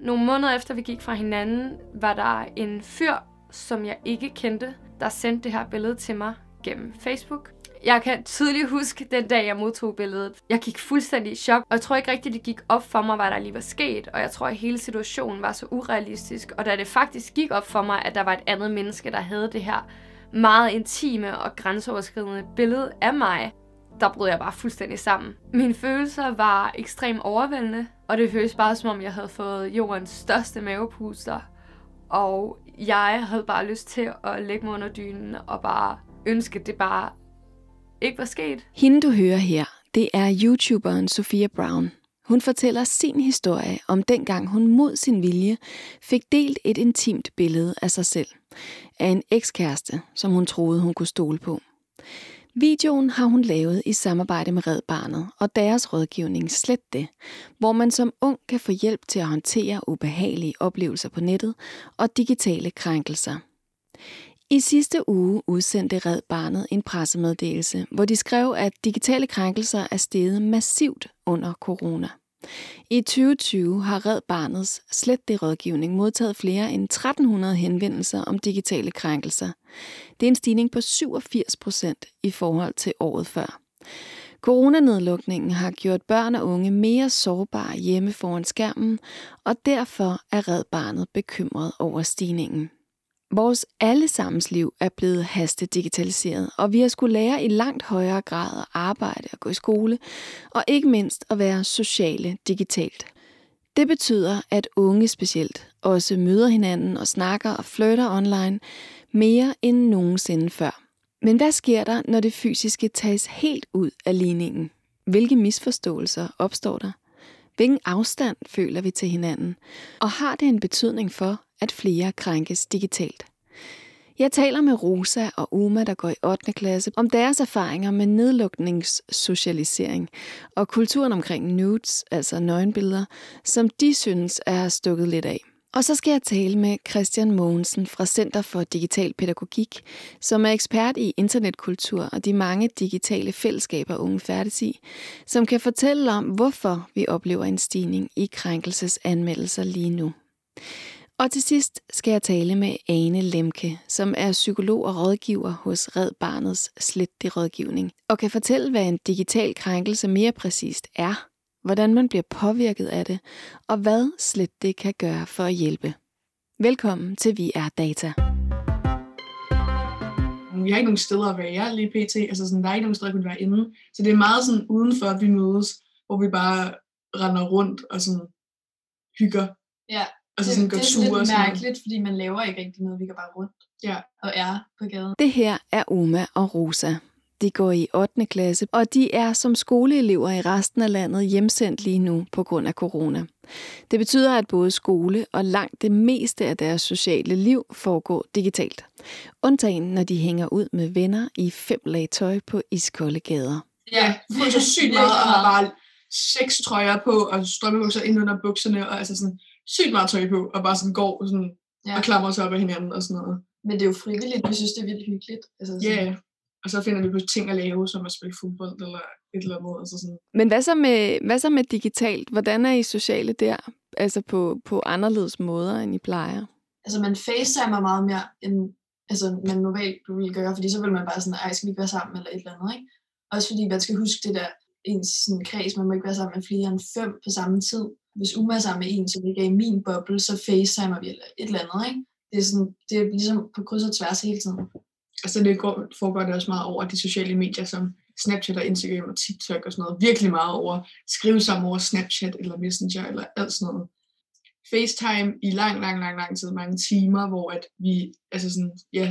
Nogle måneder efter vi gik fra hinanden, var der en fyr, som jeg ikke kendte, der sendte det her billede til mig gennem Facebook. Jeg kan tydeligt huske den dag, jeg modtog billedet. Jeg gik fuldstændig i chok, og jeg tror ikke rigtigt, det gik op for mig, hvad der lige var sket. Og jeg tror, at hele situationen var så urealistisk. Og da det faktisk gik op for mig, at der var et andet menneske, der havde det her meget intime og grænseoverskridende billede af mig, der brød jeg bare fuldstændig sammen. Mine følelser var ekstremt overvældende, og det føltes bare som om, jeg havde fået jordens største mavepuster. Og jeg havde bare lyst til at lægge mig under dynen og bare ønske, at det bare ikke var sket. Hende du hører her, det er YouTuberen Sofia Brown. Hun fortæller sin historie om dengang hun mod sin vilje fik delt et intimt billede af sig selv. Af en ekskæreste, som hun troede hun kunne stole på. Videoen har hun lavet i samarbejde med Red Barnet og deres rådgivning Slet det, hvor man som ung kan få hjælp til at håndtere ubehagelige oplevelser på nettet og digitale krænkelser. I sidste uge udsendte Red Barnet en pressemeddelelse, hvor de skrev, at digitale krænkelser er steget massivt under corona. I 2020 har Red Barnets slet det rådgivning modtaget flere end 1300 henvendelser om digitale krænkelser. Det er en stigning på 87 procent i forhold til året før. Coronanedlukningen har gjort børn og unge mere sårbare hjemme foran skærmen, og derfor er Red Barnet bekymret over stigningen. Vores allesammens liv er blevet haste digitaliseret, og vi har skulle lære i langt højere grad at arbejde og gå i skole, og ikke mindst at være sociale digitalt. Det betyder, at unge specielt også møder hinanden og snakker og flytter online mere end nogensinde før. Men hvad sker der, når det fysiske tages helt ud af ligningen? Hvilke misforståelser opstår der? Hvilken afstand føler vi til hinanden? Og har det en betydning for, at flere krænkes digitalt? Jeg taler med Rosa og Uma, der går i 8. klasse, om deres erfaringer med nedlukningssocialisering og kulturen omkring nudes, altså nøgenbilleder, som de synes er stukket lidt af. Og så skal jeg tale med Christian Mogensen fra Center for Digital Pædagogik, som er ekspert i internetkultur og de mange digitale fællesskaber, unge færdes i, som kan fortælle om, hvorfor vi oplever en stigning i krænkelsesanmeldelser lige nu. Og til sidst skal jeg tale med Ane Lemke, som er psykolog og rådgiver hos Red Barnets Slet det rådgivning, og kan fortælle, hvad en digital krænkelse mere præcist er, hvordan man bliver påvirket af det, og hvad Slet det kan gøre for at hjælpe. Velkommen til Vi er Data. Vi har ikke nogen steder at være lige pt. Altså sådan, der er ikke nogen steder, at kunne være inde. Så det er meget sådan udenfor, at vi mødes, hvor vi bare render rundt og sådan hygger. Ja, Altså det, sådan går det er lidt sådan mærkeligt, fordi man laver ikke rigtig noget. Vi går bare rundt Ja. og er på gaden. Det her er Uma og Rosa. De går i 8. klasse, og de er som skoleelever i resten af landet hjemsendt lige nu på grund af corona. Det betyder, at både skole og langt det meste af deres sociale liv foregår digitalt. Undtagen, når de hænger ud med venner i fem lag tøj på iskolde gader. Ja, får så sygt meget, og har bare seks trøjer på, og strømmebukser ind under bukserne, og altså sådan sygt meget tøj på, og bare sådan går sådan, Ja. og klamrer sig op af hinanden og sådan noget. Men det er jo frivilligt. Vi synes, det er vildt hyggeligt. Altså, Ja, sådan, yeah. og så finder vi på ting at lave, som at spille fodbold eller et eller andet. Altså sådan. Men hvad så med, hvad så med digitalt? Hvordan er I sociale der? Altså på, på anderledes måder, end I plejer? altså man facetimer meget mere, end altså, man normalt ville gøre, fordi så vil man bare sådan, ej, skal vi ikke være sammen, eller et eller andet, ikke? Også fordi man skal huske det der, ens sådan, kreds, man må ikke være sammen med flere end fem på samme tid. Hvis Uma er sammen med en, som ikke er i min boble, så facetimer vi eller et eller andet, ikke? Det er, sådan, det er ligesom på kryds og tværs hele tiden. Altså det går, foregår det også meget over de sociale medier, som Snapchat og Instagram og TikTok og sådan noget. Virkelig meget over skrive sammen over Snapchat eller Messenger eller alt sådan noget. FaceTime i lang, lang, lang, lang tid, mange timer, hvor at vi, altså sådan, ja,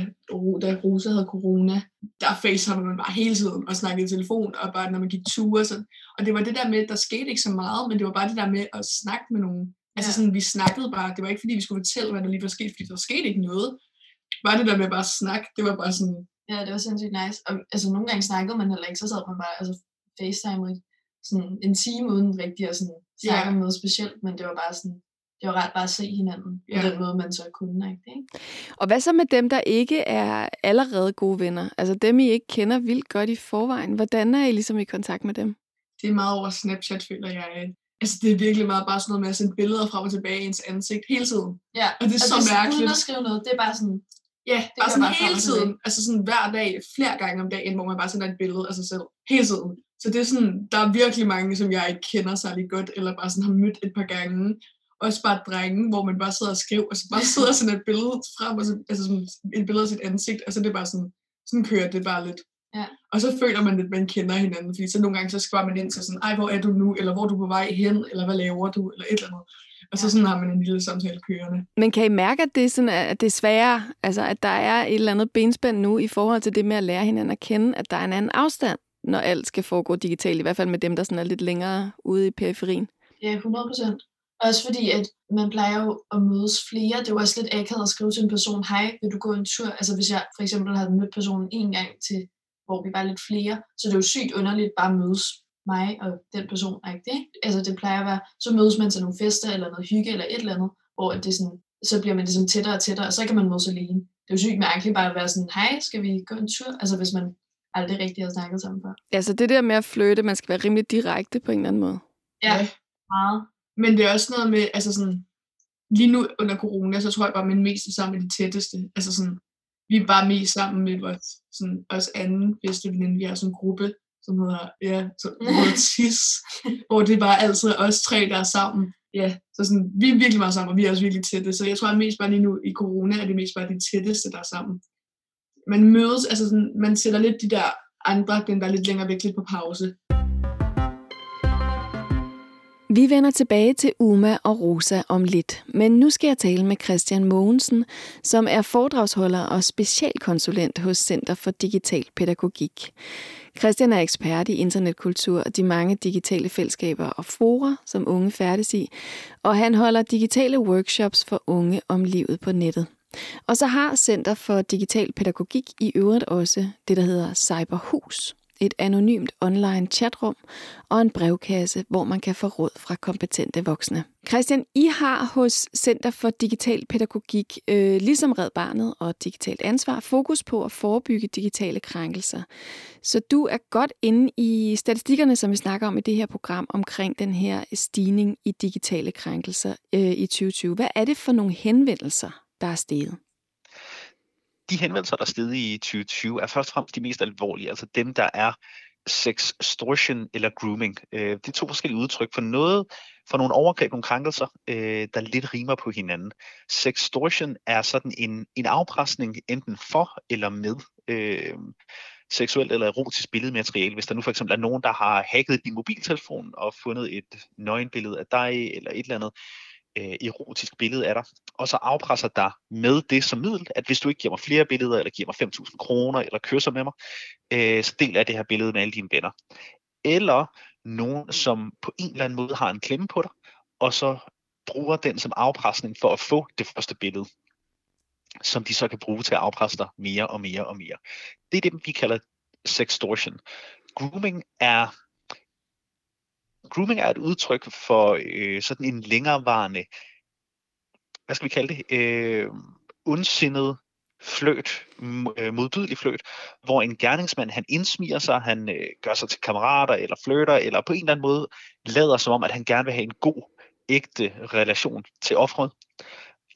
da Rosa havde corona, der FaceTime man bare hele tiden og snakkede i telefon, og bare når man gik ture, så, og det var det der med, der skete ikke så meget, men det var bare det der med at snakke med nogen. Altså sådan, vi snakkede bare, det var ikke fordi, vi skulle fortælle, hvad der lige var sket, fordi der skete ikke noget. Bare det der med bare at snakke, det var bare sådan, Ja, det var sindssygt nice. Og altså, nogle gange snakkede man heller ikke, så sad man bare altså, facetime sådan en time uden rigtig at sådan, snakke Ja. om noget specielt, men det var bare sådan, det var ret bare at se hinanden på Ja. den måde, man så kunne. Ikke? ikke? Og hvad så med dem, der ikke er allerede gode venner? Altså dem, I ikke kender vildt godt i forvejen. Hvordan er I ligesom i kontakt med dem? det er meget over Snapchat, føler jeg. Altså, det er virkelig meget bare sådan noget med at sende billeder frem og tilbage i ens ansigt hele tiden. Ja, Og det er så mærkeligt. Uden at skrive noget, det er bare sådan, Ja, Det bare sådan bare hele og tiden. tilbage. Altså sådan hver dag, flere gange om dagen, hvor man bare sender et billede af sig selv. Hele tiden. Så det er sådan, der er virkelig mange, som jeg ikke kender særlig godt, eller bare sådan har mødt et par gange. Også bare drenge, hvor man bare sidder og skriver, og så bare sidder sådan et billede frem, og så, altså sådan et billede af sit ansigt, og så er det bare sådan, sådan kører det bare lidt. Ja. Og så føler man lidt, at man kender hinanden, fordi så nogle gange så skriver man ind til sådan, ej, hvor er du nu, eller hvor er du på vej hen, eller hvad laver du, eller et eller andet. Og så Ja. sådan har man en lille samtale kørende. Men kan I mærke, at det er, sådan, at det er sværere, altså at der er et eller andet benspænd nu i forhold til det med at lære hinanden at kende, at der er en anden afstand, når alt skal foregå digitalt, i hvert fald med dem, der sådan er lidt længere ude i periferien. Ja, 100 procent. Også fordi, at man plejer jo at mødes flere. Det er jo også lidt akavet at skrive til en person, hej, vil du gå en tur? Altså hvis jeg for eksempel havde mødt personen en gang til, hvor vi var lidt flere, så det er jo sygt underligt bare at mødes mig og den person, ikke det? Altså det plejer at være, så mødes man til nogle fester eller noget hygge eller et eller andet, hvor det sådan, så bliver man ligesom tættere og tættere, og så kan man mødes alene. Det er jo sygt mærkeligt bare at være sådan, hej, skal vi gå en tur? Altså hvis man aldrig rigtig har snakket sammen før. Altså det der med at flytte, man skal være rimelig direkte på en eller anden måde. Ja, Ja. meget. Men det er også noget med, altså sådan, lige nu under corona, så tror jeg bare, at man mest er sammen med de tætteste. Altså sådan, vi er bare mest sammen med vores, sådan, os anden bedste veninde. Vi har sådan en gruppe, som hedder, ja, som hedder TIS, hvor det er bare altid os tre, der er sammen. Ja, så sådan, vi er virkelig meget sammen, og vi er også virkelig tætte. Så jeg tror, at mest bare lige nu i corona, er det mest bare de tætteste, der er sammen. Man mødes, altså sådan, man sætter lidt de der andre, den der er lidt længere væk, lidt på pause. Vi vender tilbage til Uma og Rosa om lidt, men nu skal jeg tale med Christian Mogensen, som er foredragsholder og specialkonsulent hos Center for Digital Pædagogik. Christian er ekspert i internetkultur og de mange digitale fællesskaber og fora, som unge færdes i, og han holder digitale workshops for unge om livet på nettet. Og så har Center for Digital Pædagogik i øvrigt også det, der hedder Cyberhus, et anonymt online chatrum og en brevkasse, hvor man kan få råd fra kompetente voksne. Christian, I har hos Center for Digital Pædagogik, øh, ligesom Red Barnet og Digitalt Ansvar, fokus på at forebygge digitale krænkelser. Så du er godt inde i statistikkerne, som vi snakker om i det her program, omkring den her stigning i digitale krænkelser øh, i 2020. Hvad er det for nogle henvendelser, der er steget? De henvendelser, der er i 2020, er først og fremmest de mest alvorlige, altså dem, der er sextortion eller grooming. Øh, det er to forskellige udtryk for noget, for nogle overgreb, nogle krænkelser, øh, der lidt rimer på hinanden. Sextortion er sådan en, en afpresning enten for eller med øh, seksuelt eller erotisk billedmateriale. Hvis der nu for eksempel er nogen, der har hacket din mobiltelefon og fundet et nøgenbillede af dig eller et eller andet, øh, erotisk billede af dig, og så afpresser dig med det som middel, at hvis du ikke giver mig flere billeder, eller giver mig 5.000 kroner, eller kysser med mig, øh, så del af det her billede med alle dine venner. Eller nogen, som på en eller anden måde har en klemme på dig, og så bruger den som afpresning for at få det første billede, som de så kan bruge til at afpresse dig mere og mere og mere. Det er det, vi kalder sextortion. Grooming er grooming er et udtryk for øh, sådan en længerevarende, hvad skal vi kalde det, øh, ondsindet fløt, øh, modbydelig fløt, hvor en gerningsmand, han indsmiger sig, han øh, gør sig til kammerater eller fløter, eller på en eller anden måde lader som om, at han gerne vil have en god, ægte relation til offeret,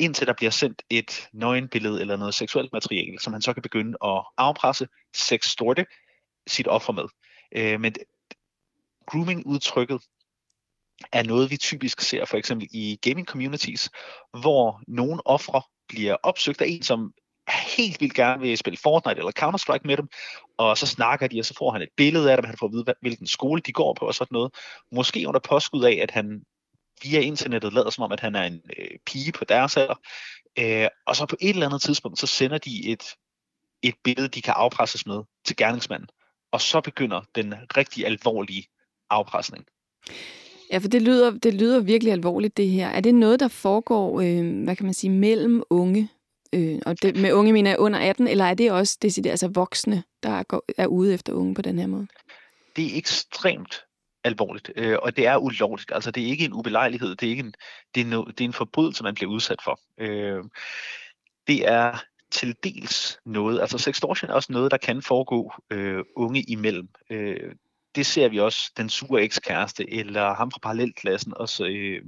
indtil der bliver sendt et nøgenbillede eller noget seksuelt materiale, som han så kan begynde at afpresse, sexstorte sit offer med. Øh, men grooming-udtrykket er noget, vi typisk ser for eksempel i gaming communities, hvor nogle ofre bliver opsøgt af en, som helt vildt gerne vil spille Fortnite eller Counter-Strike med dem, og så snakker de, og så får han et billede af dem, han får at vide, hvilken skole de går på og sådan noget. Måske under påskud af, at han via internettet lader som om, at han er en øh, pige på deres alder, øh, og så på et eller andet tidspunkt, så sender de et, et billede, de kan afpresses med til gerningsmanden, og så begynder den rigtig alvorlige afpresning. Ja, for det lyder, det lyder virkelig alvorligt, det her. Er det noget, der foregår, øh, hvad kan man sige, mellem unge? Øh, og det, med unge mener jeg under 18, eller er det også det, altså voksne, der går, er ude efter unge på den her måde? Det er ekstremt alvorligt, øh, og det er ulovligt. Altså, det er ikke en ubelejlighed, det er, ikke en, det er, no, det er en forbrydelse, man bliver udsat for. Øh, det er til dels noget, altså sextortion er også noget, der kan foregå øh, unge imellem. Øh, det ser vi også den sure ekskæreste, eller ham fra parallelklassen, også øh,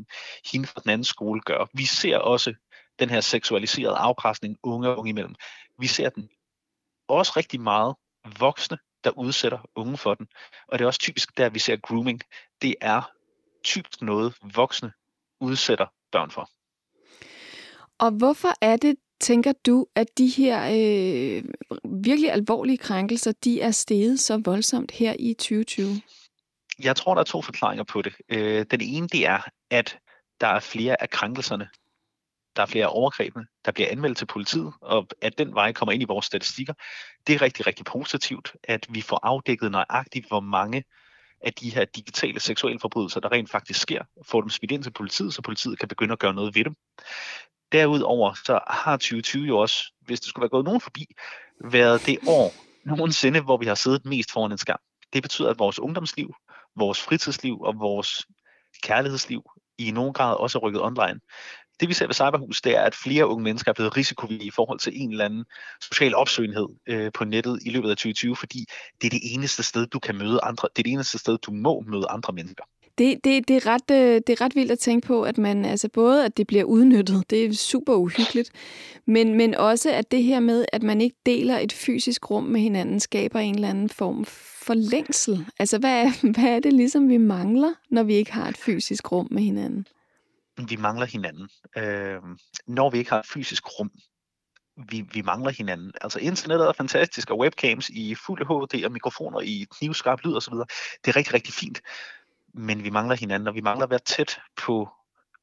hende fra den anden skole gør. Vi ser også den her seksualiserede afpresning unge og unge imellem. Vi ser den også rigtig meget voksne, der udsætter unge for den. Og det er også typisk der, vi ser grooming. Det er typisk noget, voksne udsætter børn for. Og hvorfor er det, tænker du, at de her øh, virkelig alvorlige krænkelser, de er steget så voldsomt her i 2020? Jeg tror, der er to forklaringer på det. Øh, den ene, det er, at der er flere af krænkelserne, der er flere overgrebene, der bliver anmeldt til politiet, og at den vej kommer ind i vores statistikker. Det er rigtig, rigtig positivt, at vi får afdækket nøjagtigt, hvor mange af de her digitale seksuelle forbrydelser, der rent faktisk sker, får dem smidt ind til politiet, så politiet kan begynde at gøre noget ved dem. Derudover så har 2020 jo også, hvis det skulle være gået nogen forbi, været det år nogensinde, hvor vi har siddet mest foran en skærm. Det betyder, at vores ungdomsliv, vores fritidsliv og vores kærlighedsliv i nogen grad også er rykket online det vi ser ved Cyberhus, det er, at flere unge mennesker er blevet risikovillige i forhold til en eller anden social opsøgenhed øh, på nettet i løbet af 2020, fordi det er det eneste sted, du kan møde andre, det er det eneste sted, du må møde andre mennesker. Det, det, det, er ret, øh, det er ret vildt at tænke på, at man altså både at det bliver udnyttet, det er super uhyggeligt, men, men også at det her med, at man ikke deler et fysisk rum med hinanden, skaber en eller anden form for længsel. Altså hvad er, hvad er det ligesom, vi mangler, når vi ikke har et fysisk rum med hinanden? vi mangler hinanden. Øh, når vi ikke har et fysisk rum, vi, vi mangler hinanden. Altså internettet er fantastisk, og webcams i fuld HD og mikrofoner i knivskarp lyd osv. Det er rigtig, rigtig fint. Men vi mangler hinanden, og vi mangler at være tæt på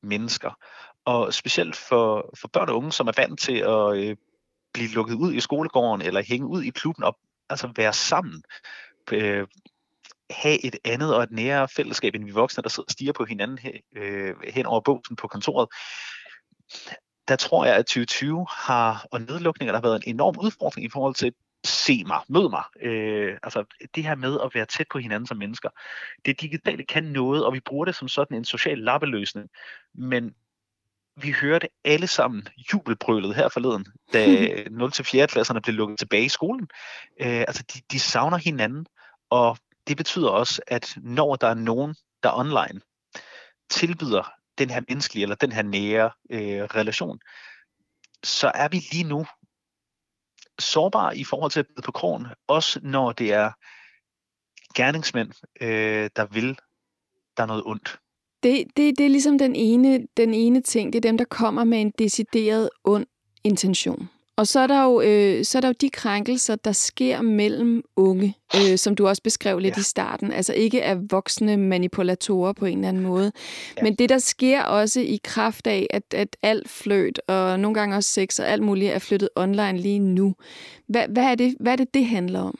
mennesker. Og specielt for, for børn og unge, som er vant til at øh, blive lukket ud i skolegården, eller hænge ud i klubben, og altså være sammen øh, have et andet og et nære fællesskab end vi voksne, der sidder og stiger på hinanden øh, hen over båsen på kontoret. Der tror jeg, at 2020 har, og nedlukninger, der har været en enorm udfordring i forhold til se mig, mød mig. Øh, altså det her med at være tæt på hinanden som mennesker. Det digitale kan noget, og vi bruger det som sådan en social lappeløsning. Men vi hørte alle sammen jubelbrølet her forleden, da 0-4. klasserne blev lukket tilbage i skolen. Øh, altså de, de savner hinanden, og det betyder også, at når der er nogen, der online tilbyder den her menneskelige eller den her nære øh, relation, så er vi lige nu sårbare i forhold til at bide på krogen, også når det er gerningsmænd, øh, der vil der er noget ondt. Det, det, det er ligesom den ene, den ene ting, det er dem, der kommer med en decideret ond intention. Og så er der jo, øh, så er der jo de krænkelser, der sker mellem unge, øh, som du også beskrev lidt ja. i starten. Altså ikke af voksne manipulatorer på en eller anden måde. Ja. Men det, der sker også i kraft af, at, at alt fløjt, og nogle gange også sex og alt muligt, er flyttet online lige nu. Hvad, hvad, er, det, hvad er det, det handler om?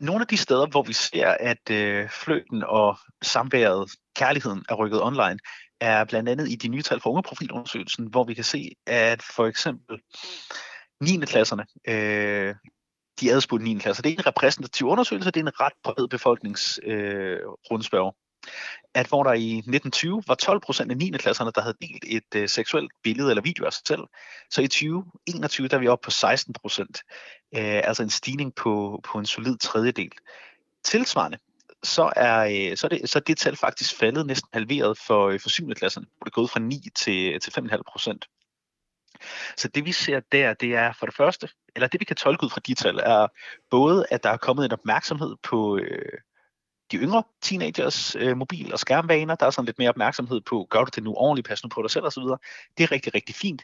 Nogle af de steder, hvor vi ser, at øh, fløjten og samværet, kærligheden er rykket online, er blandt andet i de nye tal fra ungeprofilundersøgelsen, hvor vi kan se, at for eksempel 9. klasserne, øh, de adspurgte 9. klasser, det er en repræsentativ undersøgelse, det er en ret bred befolkningsrundspørg. Øh, at hvor der i 1920 var 12 procent af 9. klasserne, der havde delt et øh, seksuelt billede eller video af sig selv, så i 2021 der er vi oppe på 16 procent, øh, altså en stigning på, på en solid tredjedel. Tilsvarende så er, øh, så, er det, så er det tal faktisk faldet næsten halveret for, øh, for 7. klasserne, hvor det er gået fra 9 til, til 5,5 procent. Så det vi ser der, det er for det første, eller det vi kan tolke ud fra de tal, er både, at der er kommet en opmærksomhed på øh, de yngre teenagers øh, mobil- og skærmvaner. Der er sådan lidt mere opmærksomhed på, gør du det nu ordentligt, pas nu på dig selv osv. Det er rigtig, rigtig fint.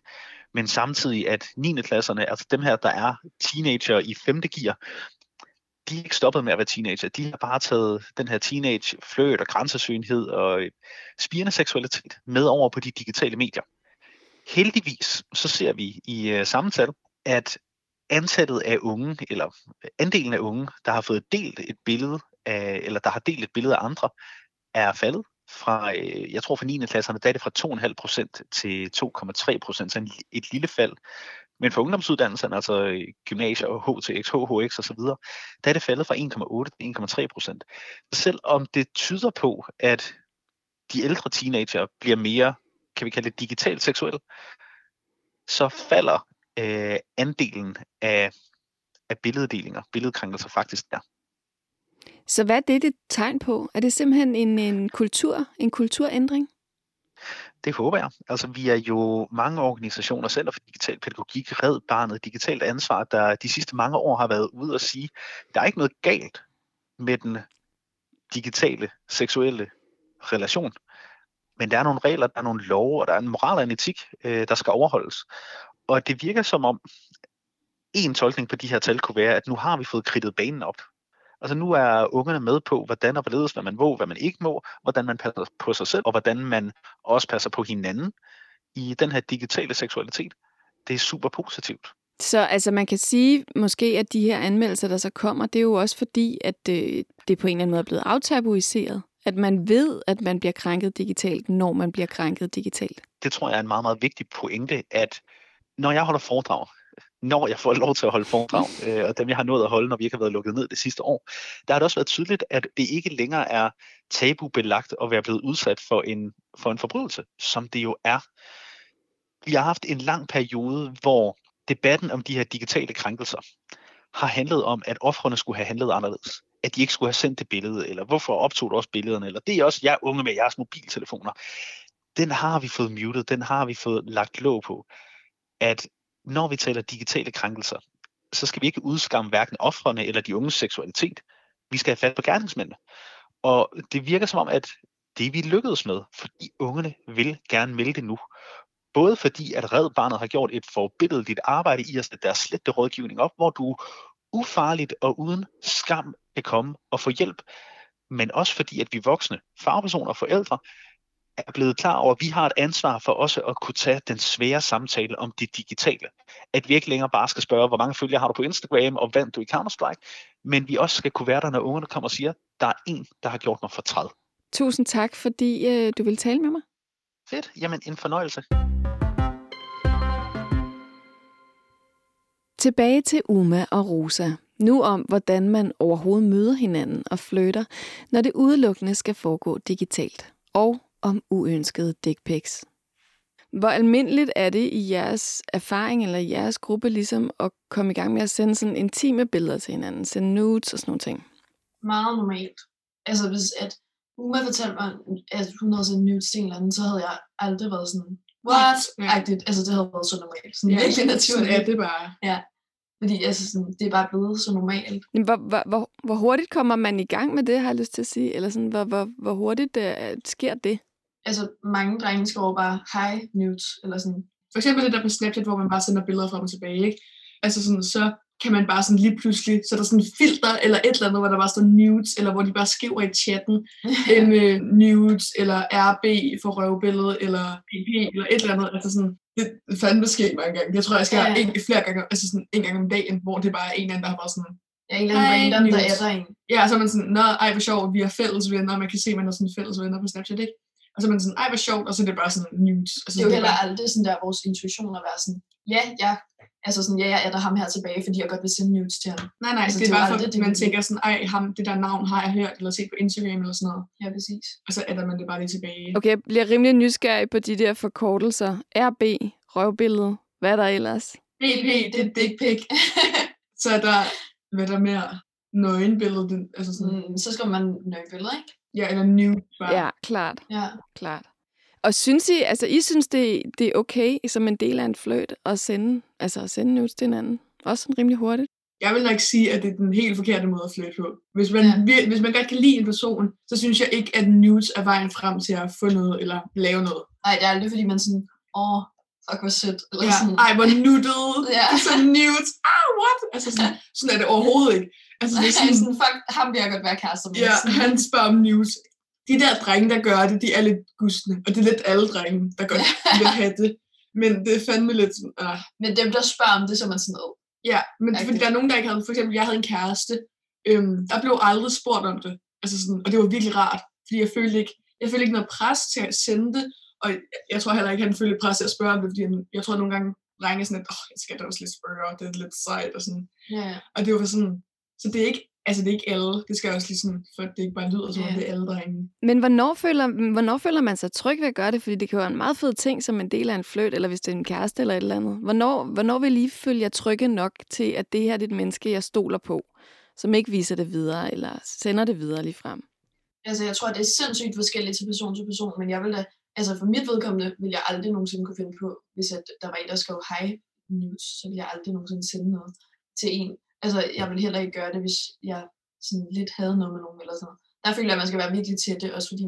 Men samtidig, at 9. klasserne, altså dem her, der er teenager i 5. gear, de er ikke stoppet med at være teenager. De har bare taget den her teenage fløjt og grænsesynhed og øh, spirende seksualitet med over på de digitale medier. Heldigvis så ser vi i uh, samme at antallet af unge, eller andelen af unge, der har fået delt et billede af, eller der har delt et billede af andre, er faldet fra, øh, jeg tror for 9. klasserne, der er det fra 2,5 procent til 2,3 procent, så et lille fald. Men for ungdomsuddannelserne, altså gymnasier og HTX, HHX osv., der er det faldet fra 1,8 til 1,3 procent. Selvom det tyder på, at de ældre teenager bliver mere, kan vi kalde det digitalt seksuelle, så falder øh, andelen af, af billeddelinger, billedkrænkelser faktisk der. Så hvad er det det tegn på? Er det simpelthen en, en kultur, en kulturændring? Det håber jeg. Altså, vi er jo mange organisationer, Center for Digital Pædagogik, Red Barnet, Digitalt Ansvar, der de sidste mange år har været ude og sige, der er ikke noget galt med den digitale, seksuelle relation. Men der er nogle regler, der er nogle love, og der er en moral og en etik, øh, der skal overholdes. Og det virker som om, en tolkning på de her tal kunne være, at nu har vi fået kridtet banen op. Altså nu er ungerne med på, hvordan og hvorledes, hvad man må, hvad man ikke må, hvordan man passer på sig selv, og hvordan man også passer på hinanden i den her digitale seksualitet. Det er super positivt. Så altså man kan sige måske, at de her anmeldelser, der så kommer, det er jo også fordi, at øh, det på en eller anden måde er blevet aftabuiseret. At man ved, at man bliver krænket digitalt, når man bliver krænket digitalt. Det tror jeg er en meget, meget vigtig pointe, at når jeg holder foredrag, når jeg får lov til at holde foredrag, øh, og dem jeg har nået at holde, når vi ikke har været lukket ned det sidste år, der har det også været tydeligt, at det ikke længere er tabubelagt at være blevet udsat for en, for en forbrydelse, som det jo er. Vi har haft en lang periode, hvor debatten om de her digitale krænkelser har handlet om, at offrene skulle have handlet anderledes. At de ikke skulle have sendt det billede, eller hvorfor optog du også billederne, eller det er også jeg unge med jeres mobiltelefoner. Den har vi fået muted, den har vi fået lagt låg på. At når vi taler digitale krænkelser, så skal vi ikke udskamme hverken offrene eller de unges seksualitet. Vi skal have fat på gerningsmændene. Og det virker som om, at det vi lykkedes med, fordi ungerne vil gerne melde det nu. Både fordi, at Red Barnet har gjort et forbilledeligt arbejde i at sætte deres slette rådgivning op, hvor du ufarligt og uden skam kan komme og få hjælp, men også fordi, at vi voksne, fagpersoner og forældre, er blevet klar over, at vi har et ansvar for også at kunne tage den svære samtale om det digitale. At vi ikke længere bare skal spørge, hvor mange følgere har du på Instagram, og vandt du i Counter-Strike, men vi også skal kunne være der, når ungerne kommer og siger, der er en, der har gjort mig fortræd. Tusind tak, fordi øh, du vil tale med mig. Fedt. Jamen, en fornøjelse. Tilbage til Uma og Rosa. Nu om, hvordan man overhovedet møder hinanden og flytter, når det udelukkende skal foregå digitalt. Og om uønskede dick pics. Hvor almindeligt er det i jeres erfaring eller i jeres gruppe ligesom at komme i gang med at sende sådan intime billeder til hinanden, sende nudes og sådan nogle ting? Meget normalt. Altså hvis at Uma fortalte mig, at hun havde sendt nudes til en eller anden, så havde jeg aldrig været sådan, what? Ja. Agtigt. Altså det havde været så normalt. Sådan Ja, virkelig sådan naturligt. er det bare. Fordi altså sådan, det er bare blevet så normalt. Men Hvor, hvor, hvor, hvor hurtigt kommer man i gang med det, har jeg lyst til at sige? Eller sådan, hvor, hvor, hvor hurtigt uh, sker det? Altså mange drenge skriver bare, hej nudes, eller sådan. For eksempel det der på Snapchat, hvor man bare sender billeder frem og tilbage, ikke? Altså sådan, så kan man bare sådan lige pludselig, så er der sådan en filter eller et eller andet, hvor der bare står nudes, eller hvor de bare skriver i chatten, M nudes, eller RB for røvbillede, eller PP, eller et eller andet. Altså sådan, det fandme sket mange gange. Jeg tror, jeg skal Ja, ja. ja. en, flere gange, altså sådan en gang om dagen, hvor det bare er en eller anden, der har bare sådan, er en eller anden random, der er der en. ja, så er man sådan, nå, ej, hvor sjovt, vi er fælles venner, og man kan se, at man er sådan fælles venner på Snapchat, ikke? Og så er man sådan, ej, hvor sjovt, og så er det bare sådan nudes. Altså, Det er jo heller bare, aldrig sådan der vores intuition at være sådan, ja, ja, altså sådan, ja, jeg er der ham her tilbage, fordi jeg godt vil sende nudes til ham. nej, nej, altså, det det er jo bare for, det, man tænker sådan, ej, ham, det der navn har jeg hørt, eller set på Instagram, eller sådan noget. Ja, præcis. Og så æder man det bare lige tilbage. Okay, jeg bliver rimelig nysgerrig på de der forkortelser. RB, røvbillede, hvad er der ellers? BP, det er dick pic. Så er der, hvad er der mere? Nøgenbillede, altså sådan, mm. Så skal man nøje billeder, ikke? Ja, eller nude, bare. Ja, klart, Ja. klart. Og synes I, altså I synes, det, det er okay som en del af en fløjt at sende, altså at sende nudes til hinanden? Også sådan rimelig hurtigt? Jeg vil nok sige, at det er den helt forkerte måde at flytte på. Hvis man, Ja. ja. hvis man godt kan lide en person, så synes jeg ikke, at nudes er vejen frem til at få noget, eller lave noget. Nej, det er aldrig, fordi man sådan, åh, fuck, hvor sødt. Eller Ja, sådan, ej, hvor nuttet. Ja. Så nudes. Ah, what? Altså sådan, sådan er det overhovedet ikke. Altså, det er sådan, sådan, sådan, fuck, ham vil jeg godt være kærester med. Ja, han spørger om news. De der drenge, der gør det, de er lidt gustne. Og det er lidt alle drenge, der godt vil have det. Men det er fandme lidt sådan, ah. Men dem, der spørger om det, så er man sådan, åh, Ja, men Okay. fordi der er nogen, der ikke havde, for eksempel, jeg havde en kæreste, øhm, der blev aldrig spurgt om det. Altså sådan, og det var virkelig rart, fordi jeg følte ikke, jeg følte ikke noget pres til at sende det, og jeg, tror heller ikke, han følte pres til at spørge om det, fordi han, jeg tror nogle gange, drenge sådan åh, oh, jeg skal da også lidt spørge, og det er lidt sejt, og sådan. ja. Og det var sådan, så det er ikke, altså det er ikke alle, det skal også lige sådan, for at det ikke bare lyder som om Ja. det er alle drenge. Men hvornår føler, hvornår føler man sig tryg ved at gøre det? Fordi det kan være en meget fed ting som en del af en fløjt, eller hvis det er en kæreste eller et eller andet. Hvornår, hvornår vil I føle jer trygge nok til, at det her det er et menneske, jeg stoler på, som ikke viser det videre, eller sender det videre lige frem? Altså, jeg tror, det er sindssygt forskelligt til person til person, men jeg vil da, altså for mit vedkommende, vil jeg aldrig nogensinde kunne finde på, hvis at der var en, der skrev hej news, så vil jeg aldrig nogensinde sende noget til en. Altså, jeg vil heller ikke gøre det, hvis jeg sådan lidt havde noget med nogen eller sådan noget. Der føler jeg, at man skal være virkelig tæt, også fordi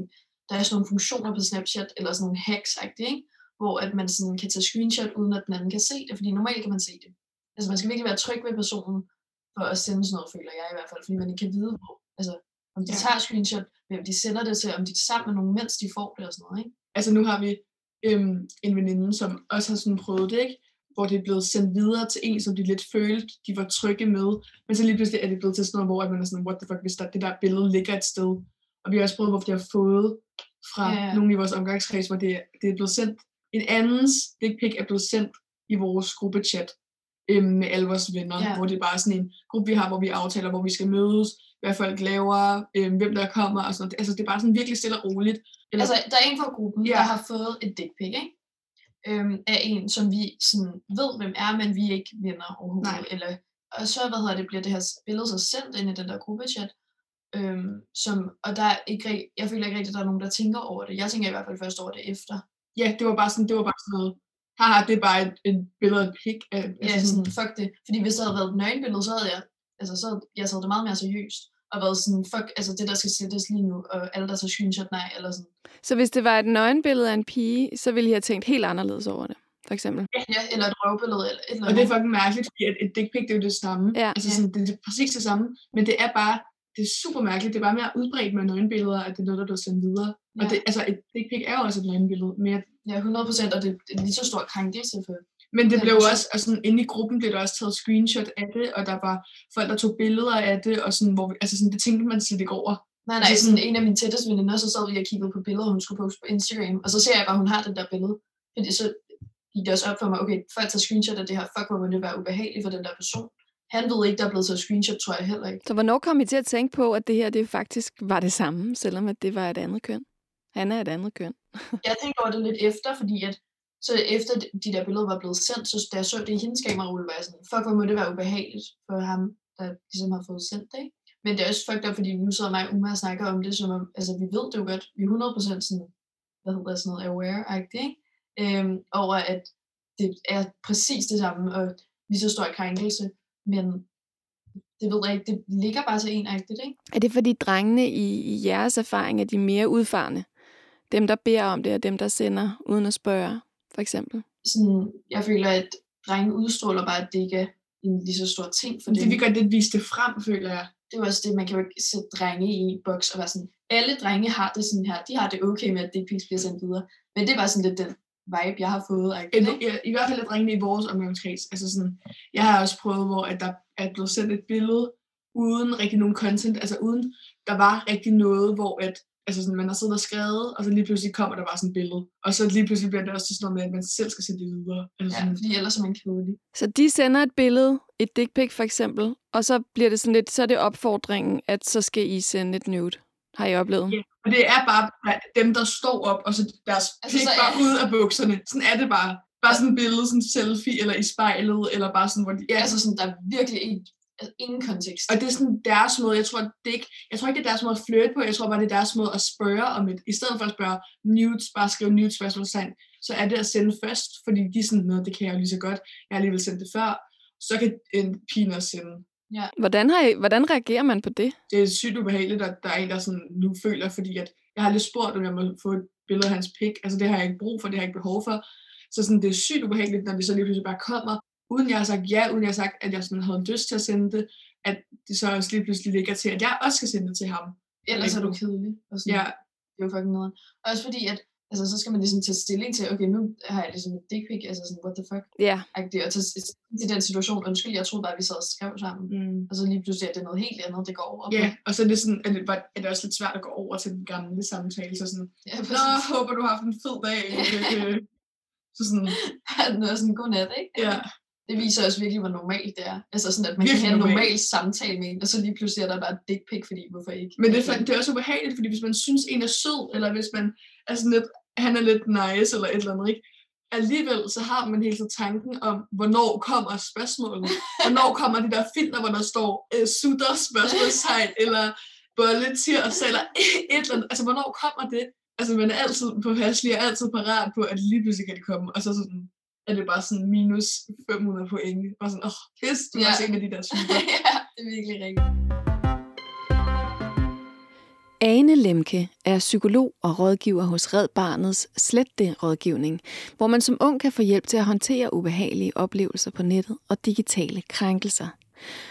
der er sådan nogle funktioner på Snapchat, eller sådan nogle hacks, ikke? hvor at man sådan kan tage screenshot, uden at den anden kan se det, fordi normalt kan man se det. Altså man skal virkelig være tryg ved personen, for at sende sådan noget, føler jeg i hvert fald, fordi man ikke kan vide, hvor, altså, om de ja. tager screenshot, hvem de sender det til, om de er sammen med nogen, mens de får det og sådan noget, ikke? Altså nu har vi øhm, en veninde, som også har sådan prøvet det, ikke? Hvor det er blevet sendt videre til en, som de lidt følte, de var trygge med, men så lige pludselig er det blevet til sådan noget, hvor man er sådan, what the fuck, hvis der, det der billede ligger et sted. Og vi har også prøvet, hvor de har fået fra ja. nogle i vores omgangskreds, hvor det, det er blevet sendt, en andens dick pic er blevet sendt i vores gruppechat øh, med alle vores venner, ja. hvor det er bare sådan en gruppe, vi har, hvor vi aftaler, hvor vi skal mødes, hvad folk laver, øh, hvem der kommer og sådan noget. Altså, det er bare sådan virkelig stille og roligt. Eller... Altså, der er en fra gruppen, ja. der har fået et dick pic, ikke? Øhm, af en, som vi sådan ved, hvem er, men vi ikke venner overhovedet. Nej. Eller, og så, hvad hedder det, bliver det her billede så sendt ind i den der gruppechat. Øhm, som, og der er ikke, jeg føler ikke rigtigt, at der er nogen, der tænker over det. Jeg tænker i hvert fald først over det efter. Ja, det var bare sådan, det var bare sådan noget, haha, det er bare et, et billede af pik. Af, ja, altså sådan, fuck det. Fordi hvis det havde været et nøgenbillede, så havde jeg, altså så jeg taget det meget mere seriøst. Og været sådan, fuck, altså det der skal sættes lige nu, og alle der tager screenshot, nej, eller sådan. Så hvis det var et nøgenbillede af en pige, så ville I have tænkt helt anderledes over det? for eksempel. Ja, ja eller et røvbillede. Eller et eller og det er fucking mærkeligt, fordi et, et dick pic, det er jo det samme. Ja. Altså sådan, det er præcis det samme, men det er bare, det er super mærkeligt. Det er bare mere udbredt med nøgenbilleder, at det er noget, der bliver sendt videre. Ja. Og det, altså, et dick pic er jo også et nøgenbillede. Men Ja, 100 procent, og det er en lige så stor krænkelse for men det blev også, og sådan, inde i gruppen blev der også taget screenshot af det, og der var folk, der tog billeder af det, og sådan, hvor, altså sådan, det tænkte man slet ikke over. Nej, nej, altså, sådan, en af mine tætteste veninder, så sad vi og kiggede på billeder, hun skulle poste på Instagram, og så ser jeg bare, at hun har det der billede. Fordi så gik det også op for mig, okay, folk tager screenshot af det her, fuck, hvor må det være ubehageligt for den der person. Han ved ikke, der er blevet taget screenshot, tror jeg heller ikke. Så hvornår kom I til at tænke på, at det her det faktisk var det samme, selvom at det var et andet køn? Han er et andet køn. jeg tænkte over det lidt efter, fordi at så efter de der billeder var blevet sendt, så da jeg så det i hendes kamerarulle, var jeg sådan, fuck, hvor må det være ubehageligt for ham, der ligesom har fået sendt det, Men det er også fucked up, fordi nu sidder mig og Uma og snakker om det, som om, altså vi ved det jo godt, vi er 100% sådan, hvad hedder sådan noget, aware-agtigt, ikke? Øhm, over at det er præcis det samme, og lige så stor krænkelse, men det ved jeg ikke, det ligger bare så enagtigt, ikke? Er det fordi drengene i, i jeres erfaring er de mere udfarende? Dem, der beder om det, og dem, der sender uden at spørge? For eksempel? Sådan, jeg føler, at drenge udstråler bare, at det ikke er en lige så stor ting for det. Det vi gør, det vise det frem, føler jeg. Det er også det, man kan jo ikke sætte drenge i en boks og være sådan, alle drenge har det sådan her, de har det okay med, at det pics bliver sendt videre. Men det er bare sådan lidt den vibe, jeg har fået. Ikke? I, I hvert fald er drengene i vores omgangskreds. Altså sådan, jeg har også prøvet, hvor at der er blevet sendt et billede, uden rigtig nogen content, altså uden der var rigtig noget, hvor at altså sådan, man har siddet og skrevet, og så lige pludselig kommer der bare sådan et billede. Og så lige pludselig bliver det også sådan noget med, at man selv skal sende det videre. Altså sådan, ja, fordi ellers er man kedelig. Så de sender et billede, et dick pic for eksempel, og så bliver det sådan lidt, så er det opfordringen, at så skal I sende et nude. Har I oplevet? Ja, og det er bare dem, der står op, og så deres altså, pik så bare ud af bukserne. Sådan er det bare. Bare sådan et billede, sådan en selfie, eller i spejlet, eller bare sådan, hvor de... Ja, altså sådan, der er virkelig en altså ingen kontekst. Og det er sådan deres måde, jeg tror, det ikke, jeg tror ikke, det er deres måde at flirte på, jeg tror bare, det er deres måde at spørge om et, i stedet for at spørge nudes, bare skrive nudes spørgsmålstegn, så er det at sende først, fordi de er sådan, noget, det kan jeg jo lige så godt, jeg har alligevel sendt det før, så kan en pige også sende. Ja. Hvordan, har I, hvordan reagerer man på det? Det er sygt ubehageligt, at der er en, der sådan, nu føler, fordi at jeg har lidt spurgt, om jeg må få et billede af hans pik. Altså det har jeg ikke brug for, det har jeg ikke behov for. Så sådan, det er sygt ubehageligt, når det så lige pludselig bare kommer, uden jeg har sagt ja, uden jeg har sagt, at jeg sådan havde lyst til at sende det, at det så også lige pludselig ligger til, at jeg også skal sende det til ham. Ellers er du kedelig. Og sådan, ja. Det er jo fucking noget. Også fordi, at altså, så skal man ligesom tage stilling til, okay, nu har jeg ligesom et dick pic, altså sådan, what the fuck? Ja. Yeah. Og tage til den situation, undskyld, jeg troede bare, at vi sad og skrev sammen. Mm. Og så lige pludselig er det noget helt andet, det går over Ja, yeah. og så er det, sådan, at det, var, er det også lidt svært at gå over til den gamle samtale, så sådan, ja, Nå, håber du har haft en fed dag. så sådan, det er sådan, god nat, ikke? Ja det viser også virkelig, hvor normalt det er. Altså sådan, at man virkelig kan have en normal samtale med en, og så lige pludselig er der bare et dick pic, fordi hvorfor ikke? Men det er, det er også ubehageligt, fordi hvis man synes, en er sød, eller hvis man er sådan lidt, han er lidt nice, eller et eller andet, ikke? alligevel så har man hele tiden tanken om, hvornår kommer spørgsmålene. Hvornår kommer de der filter, hvor der står øh, sutter spørgsmålstegn, eller bolle tirs, eller et eller andet. Altså, hvornår kommer det? Altså, man er altid på haslig og altid parat på, at lige pludselig kan det komme. Og så sådan, er det bare sådan minus 500 point. Bare sådan, åh, oh, pis, du ja. er også en af de der ja, det er virkelig rigtigt. Ane Lemke er psykolog og rådgiver hos Red Barnets Slet det rådgivning, hvor man som ung kan få hjælp til at håndtere ubehagelige oplevelser på nettet og digitale krænkelser.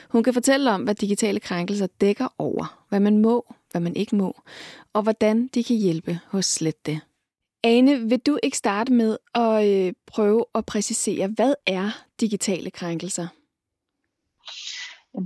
Hun kan fortælle om, hvad digitale krænkelser dækker over, hvad man må, hvad man ikke må, og hvordan de kan hjælpe hos Slet det. Ane, vil du ikke starte med at øh, prøve at præcisere, hvad er digitale krænkelser?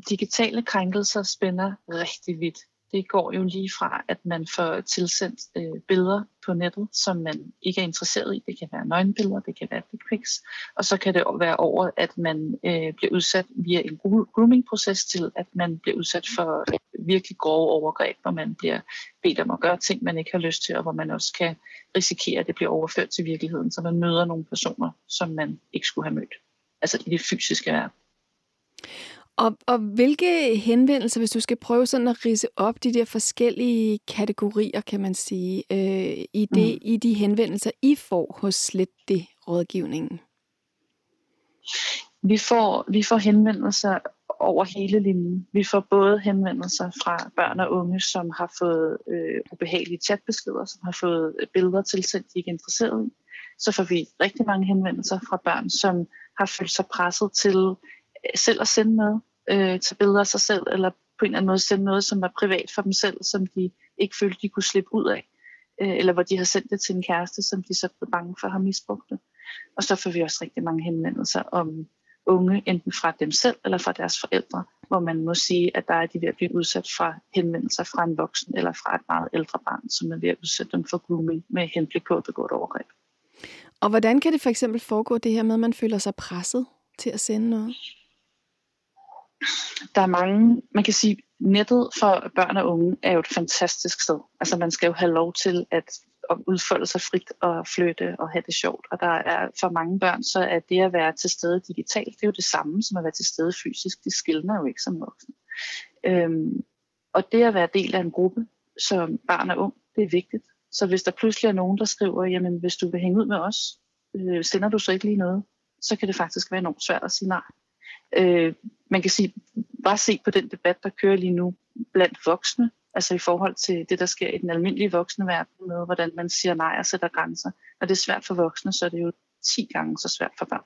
Digitale krænkelser spænder rigtig vidt det går jo lige fra, at man får tilsendt øh, billeder på nettet, som man ikke er interesseret i. Det kan være nøgenbilleder, det kan være pics, og så kan det være over, at man øh, bliver udsat via en grooming-proces til, at man bliver udsat for virkelig grove overgreb, hvor man bliver bedt om at gøre ting, man ikke har lyst til, og hvor man også kan risikere, at det bliver overført til virkeligheden, så man møder nogle personer, som man ikke skulle have mødt. Altså i det fysiske verden. Og, og hvilke henvendelser, hvis du skal prøve sådan at rise op de der forskellige kategorier, kan man sige, øh, i, det, mm. i de henvendelser, I får hos Slet det rådgivningen? Vi får, vi får henvendelser over hele linjen. Vi får både henvendelser fra børn og unge, som har fået øh, ubehagelige chatbeskeder, som har fået øh, billeder tilsendt, de ikke er interesseret i. Så får vi rigtig mange henvendelser fra børn, som har følt sig presset til øh, selv at sende noget, øh, tage billeder af sig selv, eller på en eller anden måde sende noget, som var privat for dem selv, som de ikke følte, de kunne slippe ud af. Øh, eller hvor de har sendt det til en kæreste, som de så blev bange for at have misbrugt det. Og så får vi også rigtig mange henvendelser om unge, enten fra dem selv eller fra deres forældre, hvor man må sige, at der er de ved at blive udsat fra henvendelser fra en voksen eller fra et meget ældre barn, som er ved at udsætte dem for grooming med henblik på at begå et overgreb. Og hvordan kan det for eksempel foregå det her med, at man føler sig presset til at sende noget? der er mange, man kan sige, nettet for børn og unge er jo et fantastisk sted. Altså man skal jo have lov til at, at udfolde sig frit og flytte og have det sjovt. Og der er for mange børn, så er det at være til stede digitalt, det er jo det samme som at være til stede fysisk. Det skiller jo ikke som voksen. Øhm, og det at være del af en gruppe som barn og ung, det er vigtigt. Så hvis der pludselig er nogen, der skriver, jamen hvis du vil hænge ud med os, øh, sender du så ikke lige noget, så kan det faktisk være enormt svært at sige nej. Øh, man kan sige, bare se på den debat, der kører lige nu blandt voksne, altså i forhold til det, der sker i den almindelige voksne verden med, hvordan man siger nej og sætter grænser. Når det er svært for voksne, så er det jo 10 gange så svært for børn.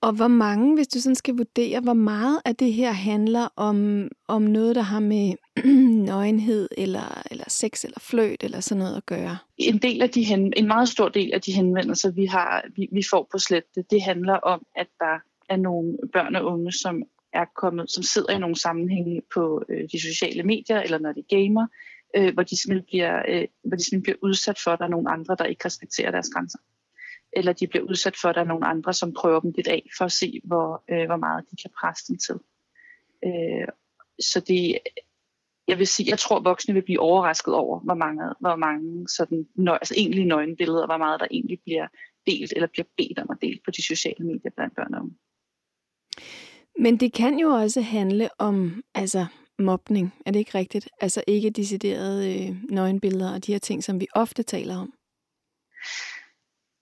Og hvor mange, hvis du sådan skal vurdere, hvor meget af det her handler om, om noget, der har med nøgenhed, eller, eller sex, eller fløjt, eller sådan noget at gøre? En, del af de hen, en meget stor del af de henvendelser, vi, har, vi, vi får på slette, det handler om, at der af nogle børn og unge, som er kommet, som sidder i nogle sammenhænge på øh, de sociale medier, eller når de gamer, øh, hvor, de simpelthen bliver, øh, hvor de simpelthen bliver udsat for, at der er nogle andre, der ikke respekterer deres grænser. Eller de bliver udsat for, at der er nogle andre, som prøver dem lidt af, for at se, hvor, øh, hvor meget de kan presse dem til. Øh, så det, jeg vil sige, jeg tror, at voksne vil blive overrasket over, hvor mange, hvor mange sådan, nø, altså egentlige nøgenbilleder, hvor meget der egentlig bliver delt, eller bliver bedt om at dele på de sociale medier blandt børn og unge. Men det kan jo også handle om altså mobning, er det ikke rigtigt? Altså ikke deciderede øh, nøgenbilleder og de her ting, som vi ofte taler om.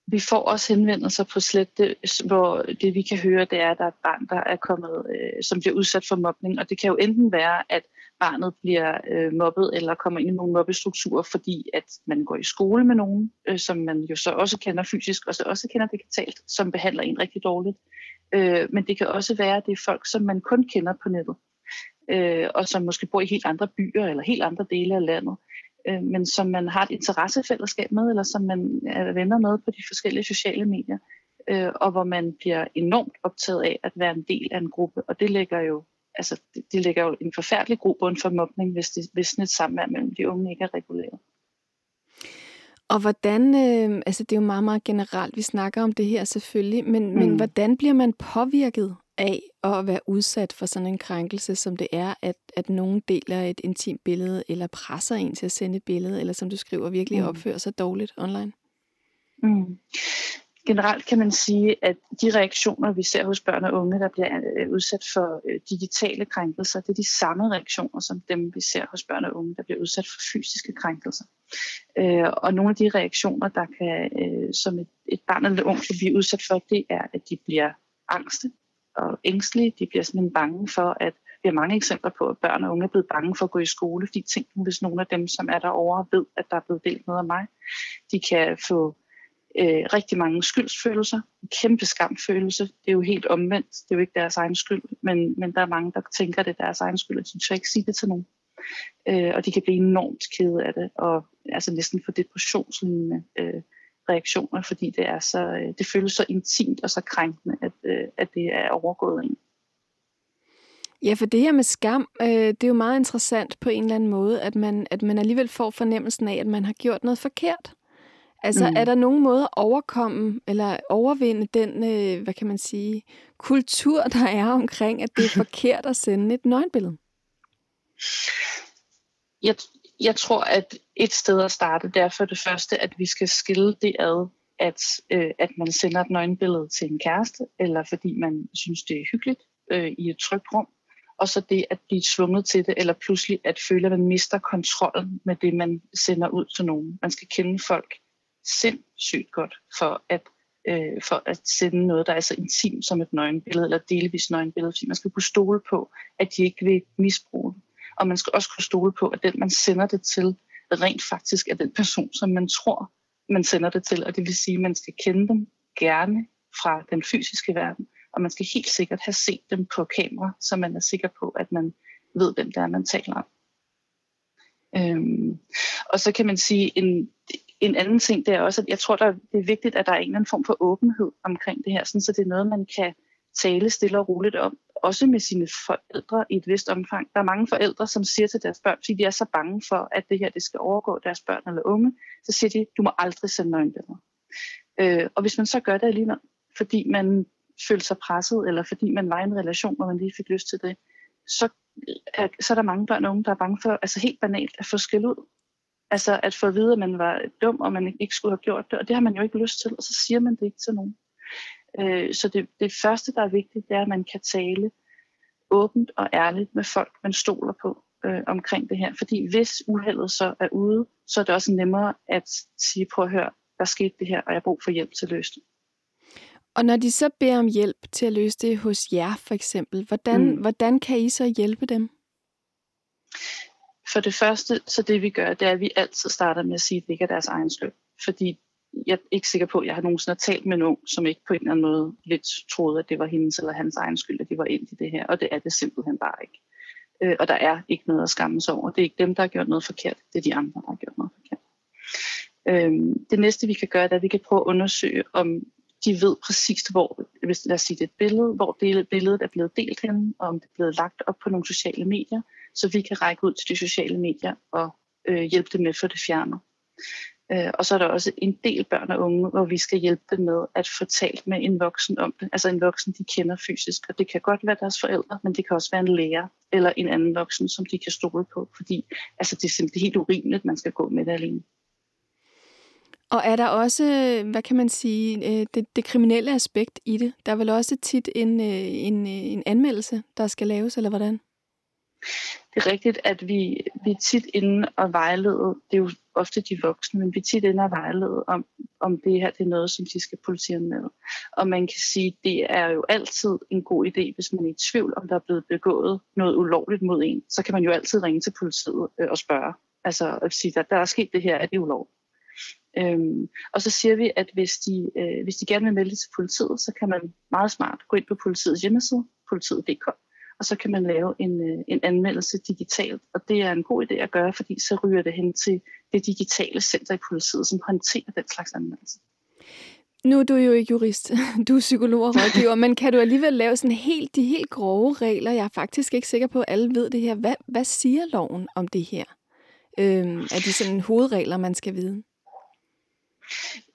Vi får også henvendelser på slette, hvor det vi kan høre, det er, at der er et barn, der er kommet, øh, som bliver udsat for mobning. Og det kan jo enten være, at barnet bliver øh, mobbet eller kommer ind i nogle mobbestrukturer, fordi at man går i skole med nogen, øh, som man jo så også kender fysisk, og så også kender digitalt, som behandler en rigtig dårligt. Øh, Øh, men det kan også være, at det er folk, som man kun kender på nettet, øh, og som måske bor i helt andre byer eller helt andre dele af landet, øh, men som man har et interessefællesskab med, eller som man er venner med på de forskellige sociale medier, øh, og hvor man bliver enormt optaget af at være en del af en gruppe, og det lægger jo altså, det, det lægger jo en forfærdelig grobund for mobning, hvis, det, hvis et samvær mellem de unge ikke er reguleret. Og hvordan, øh, altså det er jo meget, meget generelt, vi snakker om det her selvfølgelig, men, mm. men hvordan bliver man påvirket af at være udsat for sådan en krænkelse, som det er, at, at nogen deler et intimt billede, eller presser en til at sende et billede, eller som du skriver, virkelig mm. opfører sig dårligt online? Mm generelt kan man sige, at de reaktioner, vi ser hos børn og unge, der bliver øh, udsat for øh, digitale krænkelser, det er de samme reaktioner som dem, vi ser hos børn og unge, der bliver udsat for fysiske krænkelser. Øh, og nogle af de reaktioner, der kan, som et, et barn eller ung kan blive udsat for, det er, at de bliver angste og ængstelige. De bliver simpelthen bange for, at vi har mange eksempler på, at børn og unge er blevet bange for at gå i skole, fordi tænk hvis nogle af dem, som er derovre, ved, at der er blevet delt noget af mig. De kan få øh, rigtig mange skyldsfølelser, en kæmpe skamfølelse. Det er jo helt omvendt. Det er jo ikke deres egen skyld, men, men der er mange, der tænker, at det er deres egen skyld, og de tør ikke sige det til nogen. Øh, og de kan blive enormt kede af det, og altså næsten få depressionslignende øh, reaktioner, fordi det, er så, øh, det føles så intimt og så krænkende, at, øh, at det er overgået en. Ja, for det her med skam, øh, det er jo meget interessant på en eller anden måde, at man, at man alligevel får fornemmelsen af, at man har gjort noget forkert. Altså, mm. er der nogen måde at overkomme eller overvinde den, øh, hvad kan man sige, kultur, der er omkring, at det er forkert at sende et nøgenbillede? Jeg, jeg tror, at et sted at starte, det er for det første, at vi skal skille det ad, at, øh, at man sender et nøgenbillede til en kæreste, eller fordi man synes, det er hyggeligt øh, i et trygt rum, og så det at blive tvunget til det, eller pludselig at føle, at man mister kontrollen med det, man sender ud til nogen. Man skal kende folk sindssygt godt for at, øh, for at sende noget, der er så intimt som et nøgenbillede, eller delvis nøgenbillede, fordi man skal kunne stole på, at de ikke vil misbruge det. Og man skal også kunne stole på, at den, man sender det til, rent faktisk er den person, som man tror, man sender det til. Og det vil sige, at man skal kende dem gerne fra den fysiske verden, og man skal helt sikkert have set dem på kamera, så man er sikker på, at man ved, hvem det er, man taler om. Øhm, og så kan man sige, en, en anden ting, det er også, at jeg tror, der, det er vigtigt, at der er en eller anden form for åbenhed omkring det her, sådan, så det er noget, man kan tale stille og roligt om, også med sine forældre i et vist omfang. Der er mange forældre, som siger til deres børn, fordi de er så bange for, at det her det skal overgå deres børn eller unge, så siger de, du må aldrig sende nøgenbilleder. Øh, og hvis man så gør det alligevel, fordi man følte sig presset, eller fordi man var i en relation, hvor man lige fik lyst til det, så er, så er der mange børn og unge, der er bange for, altså helt banalt, at få skæld ud. Altså at få at vide, at man var dum, og man ikke skulle have gjort det, og det har man jo ikke lyst til, og så siger man det ikke til nogen. Øh, så det, det første, der er vigtigt, det er, at man kan tale åbent og ærligt med folk, man stoler på øh, omkring det her. Fordi hvis uheldet så er ude, så er det også nemmere at sige, prøv at høre, der skete det her, og jeg har brug for hjælp til at løse det. Og når de så beder om hjælp til at løse det hos jer for eksempel, hvordan, mm. hvordan kan I så hjælpe dem? For det første, så det vi gør, det er, at vi altid starter med at sige, at det ikke er deres egen skyld. Fordi jeg er ikke sikker på, at jeg har nogensinde talt med nogen, som ikke på en eller anden måde lidt troede, at det var hendes eller hans egen skyld, at de var ind i det her. Og det er det simpelthen bare ikke. Øh, og der er ikke noget at skamme sig over. Det er ikke dem, der har gjort noget forkert. Det er de andre, der har gjort noget forkert. Øh, det næste, vi kan gøre, det er, at vi kan prøve at undersøge, om de ved præcist, hvor, hvis lad os sige, det er et billede, hvor det, billedet er blevet delt hen, og om det er blevet lagt op på nogle sociale medier, så vi kan række ud til de sociale medier og øh, hjælpe dem med at få det fjernet. Øh, og så er der også en del børn og unge, hvor vi skal hjælpe dem med at få talt med en voksen om det. Altså en voksen, de kender fysisk. Og det kan godt være deres forældre, men det kan også være en lærer eller en anden voksen, som de kan stole på. Fordi altså, det er simpelthen helt urimeligt, at man skal gå med det alene. Og er der også, hvad kan man sige, øh, det, det kriminelle aspekt i det? Der er vel også tit en, øh, en, øh, en anmeldelse, der skal laves, eller hvordan? Det er rigtigt, at vi, vi er tit inde og vejlede, det er jo ofte de voksne, men vi er tit inde og vejlede om, om det her det er noget, som de skal med. Og man kan sige, det er jo altid en god idé, hvis man er i tvivl, om der er blevet begået noget ulovligt mod en, så kan man jo altid ringe til politiet øh, og spørge. Altså at sige, at der er sket det her, er det ulovligt? Øhm, og så siger vi, at hvis de, øh, hvis de gerne vil melde til politiet, så kan man meget smart gå ind på politiets hjemmeside, politiet.dk, og så kan man lave en, øh, en anmeldelse digitalt. Og det er en god idé at gøre, fordi så ryger det hen til det digitale center i politiet, som håndterer den slags anmeldelse. Nu er du jo ikke jurist, du er psykolog og rådgiver, men kan du alligevel lave sådan helt, de helt grove regler? Jeg er faktisk ikke sikker på, at alle ved det her. Hvad, hvad siger loven om det her? Øhm, er det sådan hovedregler, man skal vide?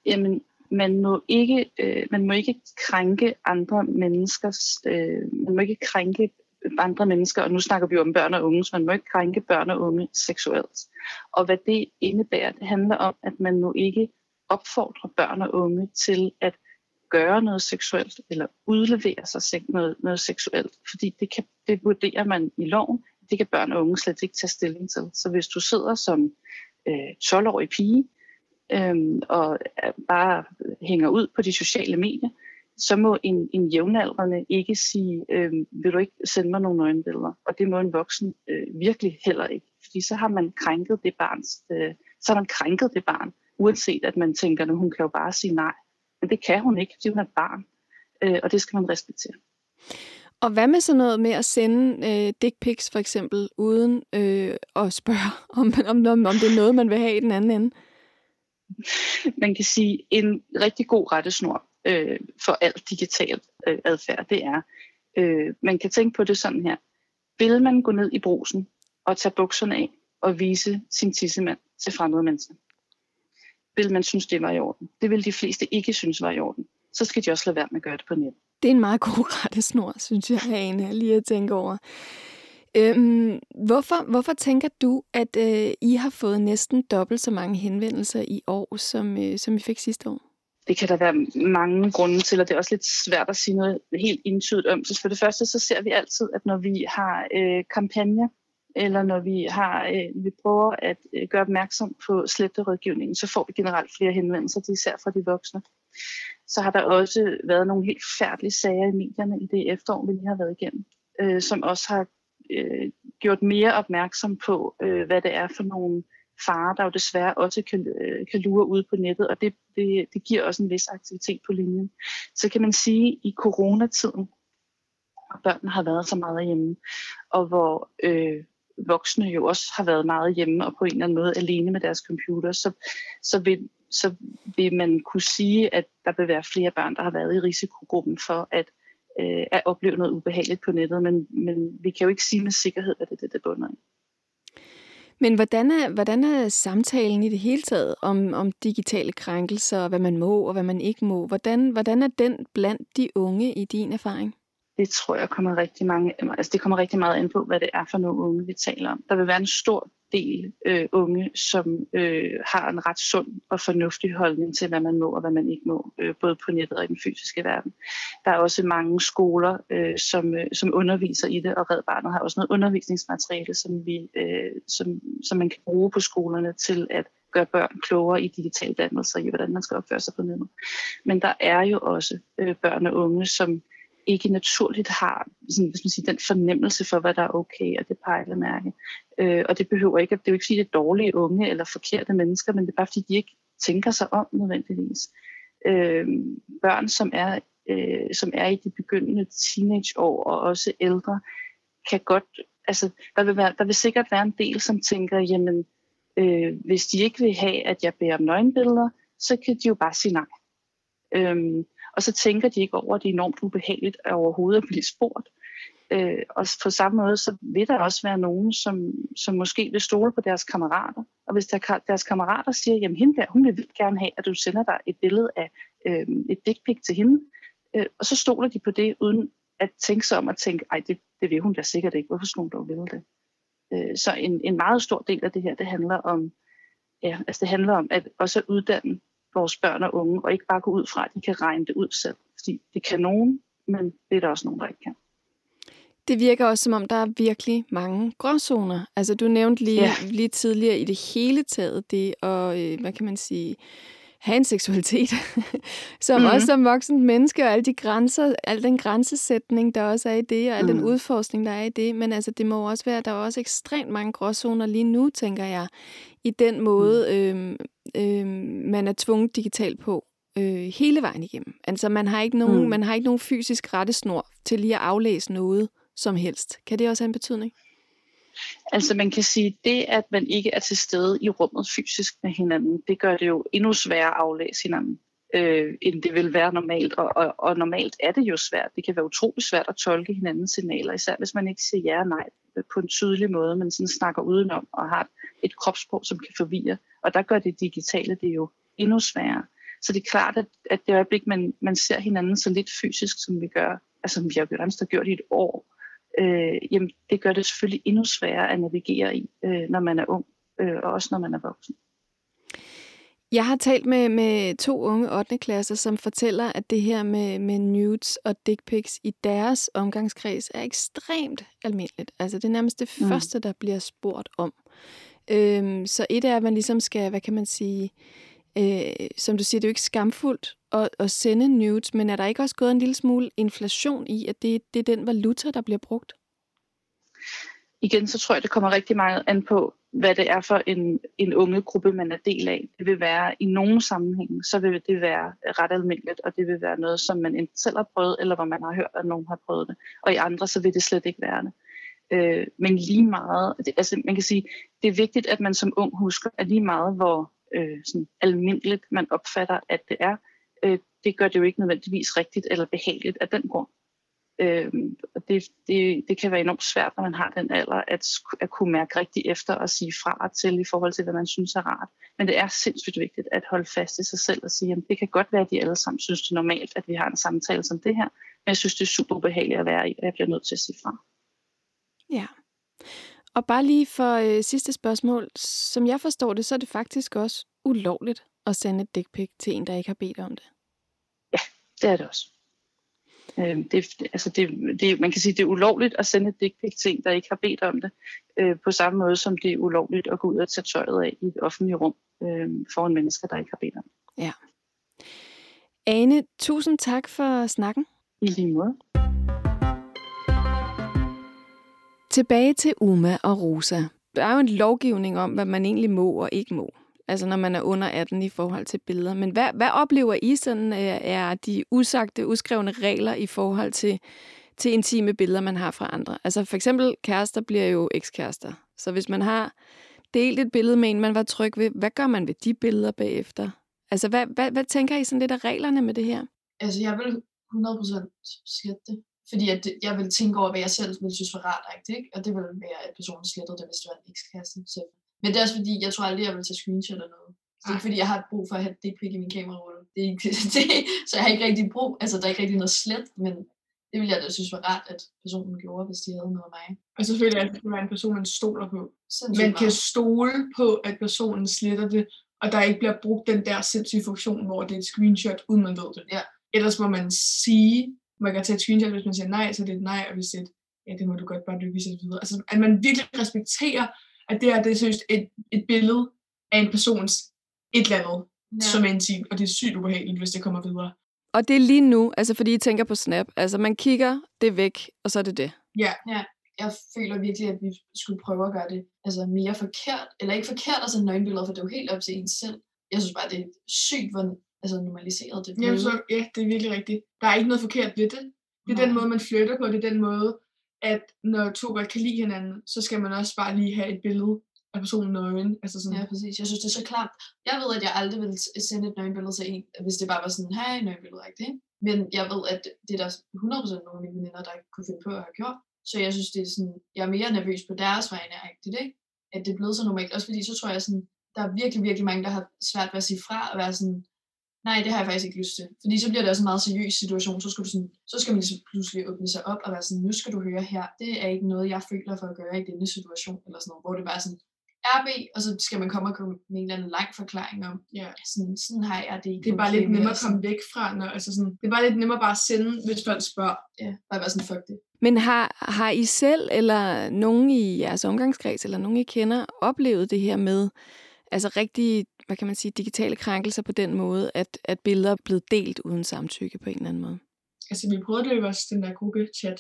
Jamen, man må ikke, øh, man må ikke krænke andre menneskers, øh, man må ikke krænke andre mennesker, og nu snakker vi om børn og unge, så man må ikke krænke børn og unge seksuelt. Og hvad det indebærer, det handler om, at man nu ikke opfordrer børn og unge til at gøre noget seksuelt, eller udlevere sig noget, noget seksuelt, fordi det, kan, det vurderer man i loven, det kan børn og unge slet ikke tage stilling til. Så hvis du sidder som øh, 12-årig pige, øh, og bare hænger ud på de sociale medier, så må en, en jævnaldrende ikke sige, øh, vil du ikke sende mig nogle nøgenbilleder? Og det må en voksen øh, virkelig heller ikke, fordi så har man krænket det barns, øh, så har man krænket det barn, uanset at man tænker, at hun kan jo bare sige nej. Men det kan hun ikke, fordi hun er et barn, øh, og det skal man respektere. Og hvad med sådan noget med at sende øh, dick pics for eksempel, uden øh, at spørge, om, om, om, om det er noget, man vil have i den anden ende? Man kan sige, en rigtig god rettesnor øh, for alt digital øh, adfærd, det er, øh, man kan tænke på det sådan her. Vil man gå ned i brusen og tage bukserne af og vise sin tissemand til fremmede mennesker? Vil man synes, det var i orden? Det vil de fleste ikke synes var i orden. Så skal de også lade være med at gøre det på nettet. Det er en meget god rettesnor, synes jeg, Ane, lige at tænke over. Øhm, hvorfor, hvorfor tænker du, at øh, I har fået næsten dobbelt så mange henvendelser i år, som, øh, som I fik sidste år? Det kan der være mange grunde til, og det er også lidt svært at sige noget helt indtydigt om. Så for det første, så ser vi altid, at når vi har øh, kampagner, eller når vi har, øh, vi prøver at øh, gøre opmærksom på sletterådgivningen, så får vi generelt flere henvendelser, det især fra de voksne. Så har der også været nogle helt færdelige sager i medierne i det efterår, vi lige har været igennem, øh, som også har øh, gjort mere opmærksom på, øh, hvad det er for nogle farer, der jo desværre også kan, øh, kan lure ud på nettet, og det, det, det giver også en vis aktivitet på linjen. Så kan man sige, at i coronatiden, hvor børnene har været så meget hjemme, og hvor øh, voksne jo også har været meget hjemme og på en eller anden måde alene med deres computer, så, så, vil, så vil man kunne sige, at der vil være flere børn, der har været i risikogruppen for at, øh, at opleve noget ubehageligt på nettet, men, men vi kan jo ikke sige med sikkerhed, hvad det er det, der bunder i. Men hvordan er, hvordan er samtalen i det hele taget om, om digitale krænkelser, og hvad man må og hvad man ikke må? Hvordan, hvordan er den blandt de unge i din erfaring? Det tror jeg kommer rigtig mange, altså det kommer rigtig meget ind på, hvad det er for nogle unge, vi taler om. Der vil være en stor del øh, unge, som øh, har en ret sund og fornuftig holdning til, hvad man må og hvad man ikke må, øh, både på nettet og i den fysiske verden. Der er også mange skoler, øh, som, øh, som underviser i det, og Red Barnet har også noget undervisningsmateriale, som, vi, øh, som, som man kan bruge på skolerne til at gøre børn klogere i digital dannelse i, hvordan man skal opføre sig på nettet. Men der er jo også øh, børn og unge, som ikke naturligt har sådan, hvis man siger, den fornemmelse for, hvad der er okay, og det pejlemærke. Øh, og det behøver ikke, det er jo ikke sige, det er dårlige unge eller forkerte mennesker, men det er bare fordi, de ikke tænker sig om nødvendigvis. Øh, børn, som er, øh, som er i de begyndende teenageår og også ældre, kan godt, altså der vil, være, der vil sikkert være en del, som tænker, jamen øh, hvis de ikke vil have, at jeg bærer om nøgenbilleder, så kan de jo bare sige nej. Øh, og så tænker de ikke over, at det er enormt ubehageligt at overhovedet at blive spurgt. Øh, og på samme måde, så vil der også være nogen, som, som måske vil stole på deres kammerater. Og hvis der, deres kammerater siger, jamen hende der, hun vil vildt gerne have, at du sender dig et billede af øh, et dick pic til hende, øh, og så stoler de på det, uden at tænke sig om at tænke, ej, det, det vil hun da sikkert ikke, hvorfor skulle hun dog ville det? Øh, så en, en meget stor del af det her, det handler om, ja, altså det handler om at også uddanne vores børn og unge, og ikke bare gå ud fra, at de kan regne det ud selv. Fordi det kan nogen, men det er der også nogen, der ikke kan. Det virker også, som om der er virkelig mange gråzoner. Altså, du nævnte lige, ja. lige tidligere i det hele taget det, og øh, hvad kan man sige, have en seksualitet, som mm-hmm. også som voksen menneske, og alle de grænser, al den grænsesætning, der også er i det, og al mm. den udforskning, der er i det. Men altså, det må også være, der er også ekstremt mange gråzoner lige nu, tænker jeg, i den måde, mm. øh, øh, man er tvunget digitalt på øh, hele vejen igennem. Altså, man har ikke nogen, mm. man har ikke nogen fysisk rettesnor til lige at aflæse noget som helst. Kan det også have en betydning? Altså man kan sige, det at man ikke er til stede i rummet fysisk med hinanden, det gør det jo endnu sværere at aflæse hinanden, øh, end det vil være normalt. Og, og, og normalt er det jo svært. Det kan være utrolig svært at tolke hinandens signaler, især hvis man ikke siger ja og nej øh, på en tydelig måde, men sådan snakker udenom og har et kropssprog, som kan forvirre. Og der gør det digitale det jo endnu sværere. Så det er klart, at, at det øjeblik, man, man ser hinanden så lidt fysisk, som vi gør, altså vi har jo gjort i et år, øh, jamen det gør det selvfølgelig endnu sværere at navigere i, øh, når man er ung, øh, og også når man er voksen. Jeg har talt med, med to unge 8. klasser, som fortæller, at det her med, med nudes og dick pics i deres omgangskreds er ekstremt almindeligt. Altså det er nærmest det mm. første, der bliver spurgt om. Øhm, så et er, at man ligesom skal, hvad kan man sige, øh, øh, som du siger, det er jo ikke skamfuldt at, at sende nudes, men er der ikke også gået en lille smule inflation i, at det, det er den valuta, der bliver brugt? Igen, så tror jeg, det kommer rigtig meget an på, hvad det er for en, en unge gruppe, man er del af. Det vil være i nogle sammenhænge, så vil det være ret almindeligt, og det vil være noget, som man enten selv har prøvet, eller hvor man har hørt, at nogen har prøvet det. Og i andre, så vil det slet ikke være det. Øh, men lige meget, det, altså man kan sige, det er vigtigt, at man som ung husker, at lige meget, hvor øh, sådan almindeligt man opfatter, at det er, øh, det gør det jo ikke nødvendigvis rigtigt eller behageligt af den grund. Øh, det, det, det kan være enormt svært, når man har den alder, at, at kunne mærke rigtigt efter og sige fra til i forhold til, hvad man synes er rart. Men det er sindssygt vigtigt at holde fast i sig selv og sige, at det kan godt være, at de alle sammen synes, det er normalt, at vi har en samtale som det her, men jeg synes, det er super ubehageligt at være i, og jeg bliver nødt til at sige fra. Ja. Og bare lige for øh, sidste spørgsmål. Som jeg forstår det, så er det faktisk også ulovligt at sende et dick pic til en, der ikke har bedt om det. Ja, det er det også. Øh, det, altså det, det, man kan sige, det er ulovligt at sende et dick pic til en, der ikke har bedt om det, øh, på samme måde som det er ulovligt at gå ud og tage tøjet af i et offentligt rum øh, foran mennesker, der ikke har bedt om det. Ja. Ane, tusind tak for snakken. I lige måde. Tilbage til Uma og Rosa. Der er jo en lovgivning om, hvad man egentlig må og ikke må. Altså når man er under 18 i forhold til billeder. Men hvad, hvad oplever I sådan øh, er de usagte, uskrevne regler i forhold til, til intime billeder, man har fra andre? Altså for eksempel kærester bliver jo ekskærester. Så hvis man har delt et billede med en, man var tryg ved, hvad gør man ved de billeder bagefter? Altså hvad, hvad, hvad tænker I sådan lidt af reglerne med det her? Altså jeg vil 100% slette det. Fordi at jeg vil tænke over, hvad jeg selv ville synes var rart, ikke? Og det ville være, at personen slettede det, hvis det var en ekskæreste. Så. Men det er også fordi, jeg tror aldrig, jeg vil tage screenshot eller noget. Så det er ikke fordi, jeg har brug for at have det pik i min kamerarulle. Det er ikke, det, så jeg har ikke rigtig brug, altså der er ikke rigtig noget slet, men det ville jeg da synes var rart, at personen gjorde, hvis de havde noget af mig. Og selvfølgelig at det være en person, man stoler på. Sindssygt man kan stole på, at personen sletter det, og der ikke bliver brugt den der sindssyge funktion, hvor det er et screenshot, uden man ved det. Ja. Ellers må man sige, man kan tage et screenshot, hvis man siger nej, så det er et nej, og hvis det er et, ja, det må du godt bare dykke videre. Altså, at man virkelig respekterer, at det her, det er seriøst et, et billede af en persons et eller andet, ja. som er intimt, og det er sygt ubehageligt, hvis det kommer videre. Og det er lige nu, altså fordi I tænker på Snap, altså man kigger, det væk, og så er det det. Ja, ja. Jeg føler virkelig, at vi skulle prøve at gøre det altså mere forkert, eller ikke forkert at sende nøgenbilleder, for det er jo helt op til en selv. Jeg synes bare, det er sygt, hvor altså normaliseret det. Jamen, så, ja, det er virkelig rigtigt. Der er ikke noget forkert ved det. Det er Nej. den måde, man flytter på. Det er den måde, at når to godt kan lide hinanden, så skal man også bare lige have et billede af personen nøgen. Altså sådan. Ja, præcis. Jeg synes, det er så klart. Jeg ved, at jeg aldrig ville sende et nøgenbillede til en, hvis det bare var sådan, hey, nøgenbillede, ikke? Men jeg ved, at det er der 100% nogle af mine veninder, der kunne finde på at have gjort. Så jeg synes, det er sådan, jeg er mere nervøs på deres vegne, ikke? At det er blevet så normalt. Også fordi, så tror jeg sådan, der er virkelig, virkelig mange, der har svært ved at sige fra og være sådan, nej, det har jeg faktisk ikke lyst til. Fordi så bliver det også en meget seriøs situation. Så skal, du sådan, så skal man ligesom pludselig åbne sig op og være sådan, nu skal du høre her, det er ikke noget, jeg føler for at gøre i denne situation, eller sådan noget, hvor det bare er sådan, RB, og så skal man komme og komme med en eller anden lang forklaring om, ja. sådan, sådan har jeg det ikke. Det er bare lidt nemmere at komme væk fra, når, altså sådan, det er bare lidt nemmere bare at sende, hvis folk spørger. Ja, bare være sådan, fuck det. Men har, har I selv, eller nogen i jeres omgangskreds, eller nogen I kender, oplevet det her med, altså rigtig, hvad kan man sige, digitale krænkelser på den måde, at, at billeder er blevet delt uden samtykke på en eller anden måde? Altså, vi prøvede det jo også, den der gruppe-chat.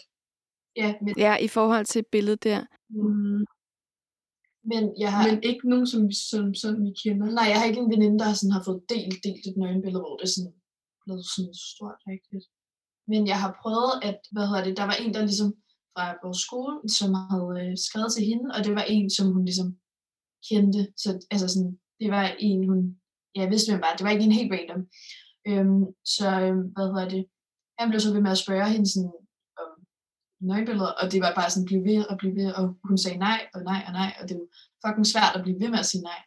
Ja, men... ja, i forhold til billedet der. Mm. Men, jeg har... men ikke nogen, som, som sådan vi kender. Nej, jeg har ikke en veninde, der sådan har fået delt, delt et nøgenbillede, hvor det er sådan blevet sådan stort rigtigt. Men jeg har prøvet, at, hvad hedder det, der var en, der ligesom fra vores skole, som havde øh, skrevet til hende, og det var en, som hun ligesom kendte. Så altså sådan, det var en, hun, ja, jeg vidste hvem var, det var ikke en helt random. Øhm, så, øhm, hvad hedder det, han blev så ved med at spørge hende sådan, om nøgenbilleder, og det var bare sådan, blive ved og blive ved, og hun sagde nej, og nej, og nej, og det var fucking svært at blive ved med at sige nej.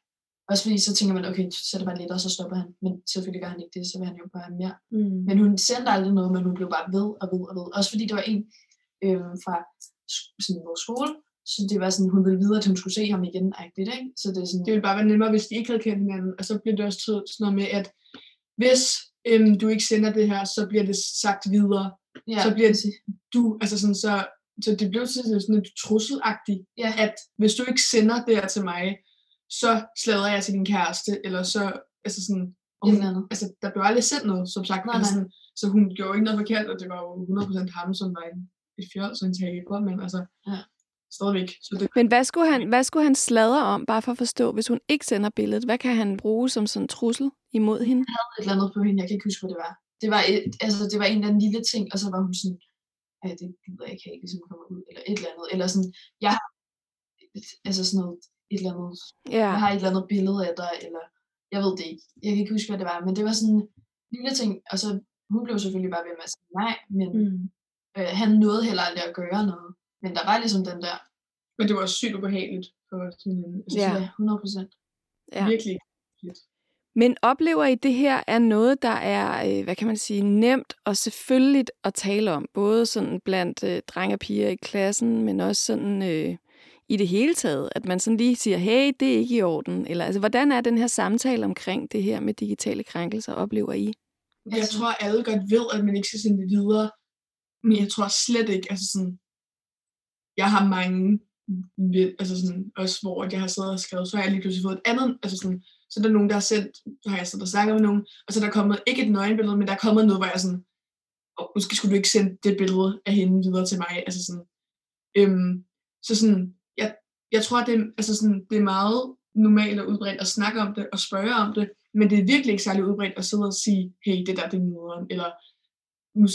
Også fordi så tænker man, okay, så er det bare lidt, og så stopper han. Men selvfølgelig gør han ikke det, så vil han jo bare have mere. Mm. Men hun sendte aldrig noget, men hun blev bare ved og ved og ved. Også fordi det var en øh, fra sådan, vores skole, så det var sådan, hun ville vide, at hun skulle se ham igen, agtigt, ikke? Så det er sådan, Det ville bare være nemmere, hvis de ikke havde kendt hinanden. Og så bliver det også sådan noget med, at hvis øhm, du ikke sender det her, så bliver det sagt videre. ja, så bliver det du, altså sådan, så, så det blev sådan lidt trusselagtigt, Ja. at hvis du ikke sender det her til mig, så slader jeg til din kæreste, eller så, altså sådan, og hun, altså der blev aldrig sendt noget, som sagt, Nej, altså nej. sådan, så hun gjorde ikke noget forkert, og det var jo 100% ham, som var en, et fjol, så en taber, men altså, Ja. Stadigvæk, så det, Men hvad skulle, han, hvad skulle han sladre om, bare for at forstå, hvis hun ikke sender billedet? Hvad kan han bruge som sådan en trussel imod hende? et eller andet på hende, jeg kan ikke huske, hvad det var. Det var, et, altså, det var en eller anden lille ting, og så var hun sådan, ja, det gider jeg ikke have, ligesom kommer ud, eller et eller andet. Eller sådan, jeg har, altså sådan noget, et eller andet, Ja, jeg har et eller andet billede af dig, eller jeg ved det ikke. Jeg kan ikke huske, hvad det var, men det var sådan en lille ting, og så hun blev selvfølgelig bare ved med at sige nej, men mm. øh, han nåede heller aldrig at gøre noget. Men der var ligesom den der, men det var sygt ubehageligt for hende. Altså, Ja. ja, 100 procent. ja. Virkelig. Men oplever I, det her er noget, der er, øh, hvad kan man sige, nemt og selvfølgeligt at tale om? Både sådan blandt øh, drenge og piger i klassen, men også sådan øh, i det hele taget. At man sådan lige siger, hey, det er ikke i orden. Eller altså, hvordan er den her samtale omkring det her med digitale krænkelser, oplever I? Jeg Altså- tror, alle godt ved, at man ikke skal sende det videre. Men jeg tror slet ikke, altså sådan, jeg har mange, altså sådan, også hvor jeg har siddet og skrevet, så har jeg lige pludselig fået et andet, altså sådan, så er der nogen, der har sendt, så har jeg siddet og snakket med nogen, og så er der kommet, ikke et nøgenbillede, men der er kommet noget, hvor jeg er sådan, oh, måske skulle du ikke sende det billede af hende videre til mig, altså sådan, øhm, så sådan, jeg, jeg tror, det, er- altså sådan, det er meget normalt og udbredt at snakke om det og spørge om det, men det er virkelig ikke særlig udbredt at sidde og sige, hey, det der, det er nederen, eller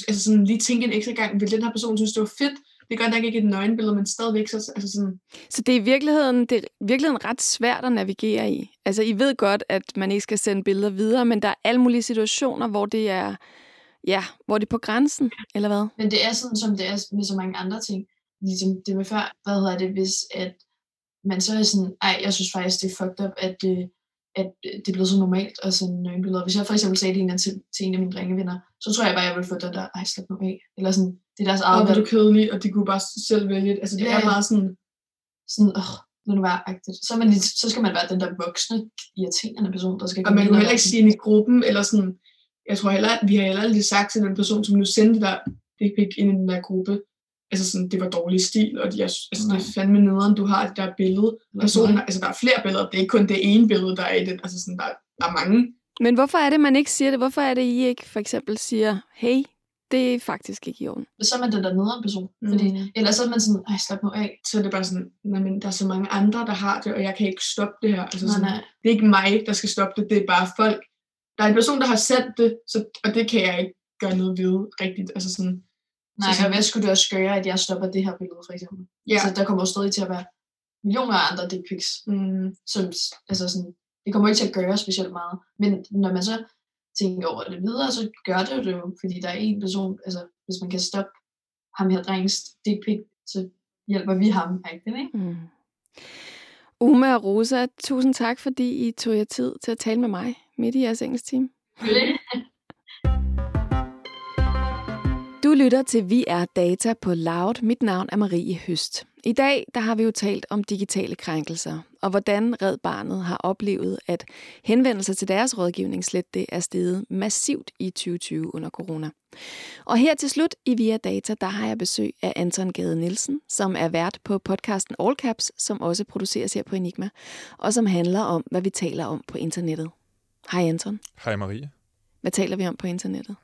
altså sådan lige tænke en ekstra gang, vil den her person synes, det var fedt? Det er godt nok ikke et nøgenbillede, men stadigvæk så, altså sådan, Så det er i virkeligheden, det er i virkeligheden ret svært at navigere i. Altså, I ved godt, at man ikke skal sende billeder videre, men der er alle mulige situationer, hvor det er, ja, hvor det er på grænsen, eller hvad? Men det er sådan, som det er med så mange andre ting. Ligesom det med før, hvad hedder det, hvis at man så er sådan, ej, jeg synes faktisk, det er fucked up, at, øh, at det er blevet så normalt at sende nøgenbilleder. Hvis jeg for eksempel sagde det en til, til en af mine drengevenner, så tror jeg bare, jeg ville få den der, ej, slap nu af. Eller sådan, det er deres og eget valg. du kedelig, og de kunne bare selv vælge det. Altså det Ja, er meget sådan, Sådan, åh, lad nu være, agtigt. Så, man så skal man være den der voksne, irriterende person, der skal og man kunne og heller ikke sige ind i gruppen, eller sådan, jeg tror heller, at vi har heller aldrig sagt til den person, som nu sendte der, det fik ind i den der gruppe, altså sådan, det var dårlig stil, og de, altså, det er Nej. fandme nederen, du har det der billede. Personen, Nej. altså der er flere billeder, det er ikke kun det ene billede, der er i den, altså sådan, der, der er mange. Men hvorfor er det, man ikke siger det? Hvorfor er det, I ikke for eksempel siger, hey, det er faktisk ikke i orden? Så er man den der nederen person. Fordi, Mm. ellers så er man sådan, ej, slap nu af. Så er det bare sådan, nej, men der er så mange andre, der har det, og jeg kan ikke stoppe det her. Altså Nej, sådan, nej. det er ikke mig, der skal stoppe det, det er bare folk. Der er en person, der har sendt det, så, og det kan jeg ikke gøre noget ved rigtigt. Altså sådan, Nej, så hvad skulle det også gøre, at jeg stopper det her billede, for eksempel? ja. Så der kommer jo stadig til at være millioner af andre dick pics, Mm, som, altså sådan, det kommer ikke til at gøre specielt meget. Men når man så tænker over det videre, så gør det jo, fordi der er en person, altså hvis man kan stoppe ham her drengens dick pic, så hjælper vi ham, ikke? ikke? Mm. Uma og Rosa, tusind tak, fordi I tog jer tid til at tale med mig midt i jeres engelsk team. Du lytter til Vi er Data på Loud. Mit navn er Marie Høst. I dag der har vi jo talt om digitale krænkelser, og hvordan Red Barnet har oplevet, at henvendelser til deres rådgivningslet det er steget massivt i 2020 under corona. Og her til slut i Via Data, der har jeg besøg af Anton Gade Nielsen, som er vært på podcasten All Caps, som også produceres her på Enigma, og som handler om, hvad vi taler om på internettet. Hej Anton. Hej Marie. Hvad taler vi om på internettet?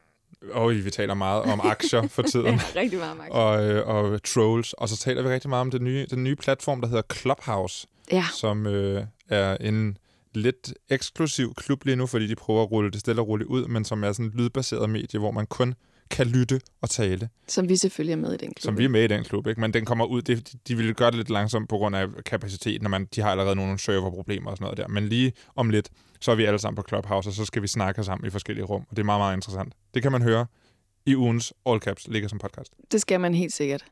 Og vi taler meget om aktier for tiden, rigtig meget, Max. og, øh, og trolls. Og så taler vi rigtig meget om den nye, den nye platform, der hedder Clubhouse, Ja, som øh, er en lidt eksklusiv klub lige nu, fordi de prøver at rulle det stille og roligt ud, men som er sådan et lydbaseret medie, hvor man kun kan lytte og tale, som vi selvfølgelig er med i den klub. som vi er med i den klub, ikke? men den kommer ud, det, de, vil gøre det lidt langsomt på grund af kapaciteten, når man, de har allerede nogle serverproblemer og sådan noget der, men lige om lidt, så er vi alle sammen på Clubhouse, og så skal vi snakke sammen i forskellige rum, og det er meget, meget interessant. Det kan man høre i ugens All Caps, ligger som podcast. Det skal man helt sikkert.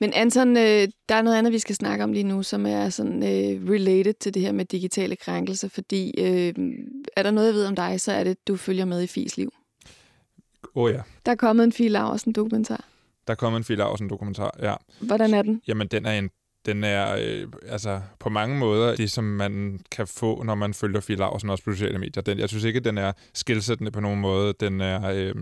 Men Anton, øh, der er noget andet, vi skal snakke om lige nu, som er sådan øh, related til det her med digitale krænkelser, fordi øh, er der noget, jeg ved om dig, så er det, at du følger med i Fis liv. Åh oh, ja, Der er kommet en Fie Laursen dokumentar. der kommer en Fie Laursen dokumentar, ja. Hvordan er den? Jamen, den er en den er øh, altså på mange måder det, som man kan få, når man følger Fie Laursen også på sociale medier. Den, jeg synes ikke, den er skilsættende på nogen måde. Den, er, øh,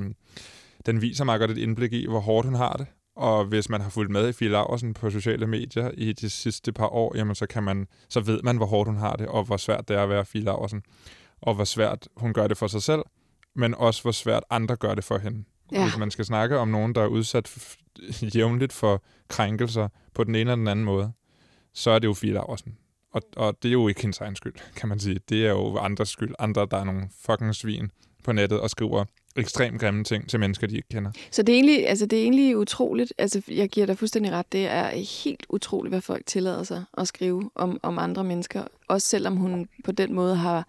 den viser mig godt et indblik i, hvor hårdt hun har det. Og hvis man har fulgt med i Fie Laursen på sociale medier i de sidste par år, jamen så, kan man, så ved man, hvor hårdt hun har det, og hvor svært det er at være Fie Laursen. Og hvor svært hun gør det for sig selv, men også hvor svært andre gør det for hende. Ja. Hvis man skal snakke om nogen, der er udsat jævnligt for krænkelser på den ene eller den anden måde, så er det jo Fie Laursen. Og, og det er jo ikke hendes egen skyld, kan man sige. Det er jo andres skyld. Andre, der er nogle fucking svin på nettet og skriver ekstremt grimme ting til mennesker, de ikke kender. Så det er egentlig, altså det er egentlig utroligt, altså jeg giver dig fuldstændig ret, det er helt utroligt, hvad folk tillader sig at skrive om, om andre mennesker, også selvom hun på den måde har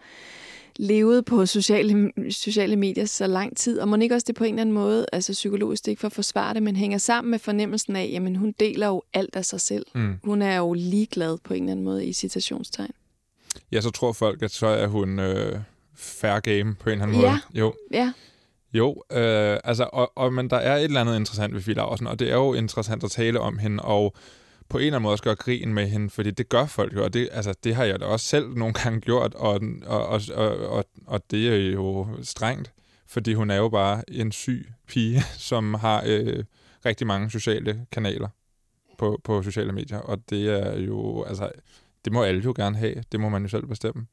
levet på sociale, sociale medier så lang tid, og må ikke også det på en eller anden måde, altså psykologisk, det ikke for at forsvare det, men hænger sammen med fornemmelsen af, jamen hun deler jo alt af sig selv. Mm. Hun er jo ligeglad på en eller anden måde i citationstegn. Ja, så tror folk, at så er hun øh, fair game på en eller anden ja. måde. Jo. Ja. Jo, øh, altså, og, og, men der er et eller andet interessant ved Fie Laursen, og det er jo interessant at tale om hende, og på en eller anden måde også gøre grin med hende, fordi det gør folk jo, og det, altså, det har jeg da også selv nogle gange gjort, og, og, og, og, og, det er jo strengt, fordi hun er jo bare en syg pige, som har øh, rigtig mange sociale kanaler på, på sociale medier, og det er jo, altså, det må alle jo gerne have, det må man jo selv bestemme.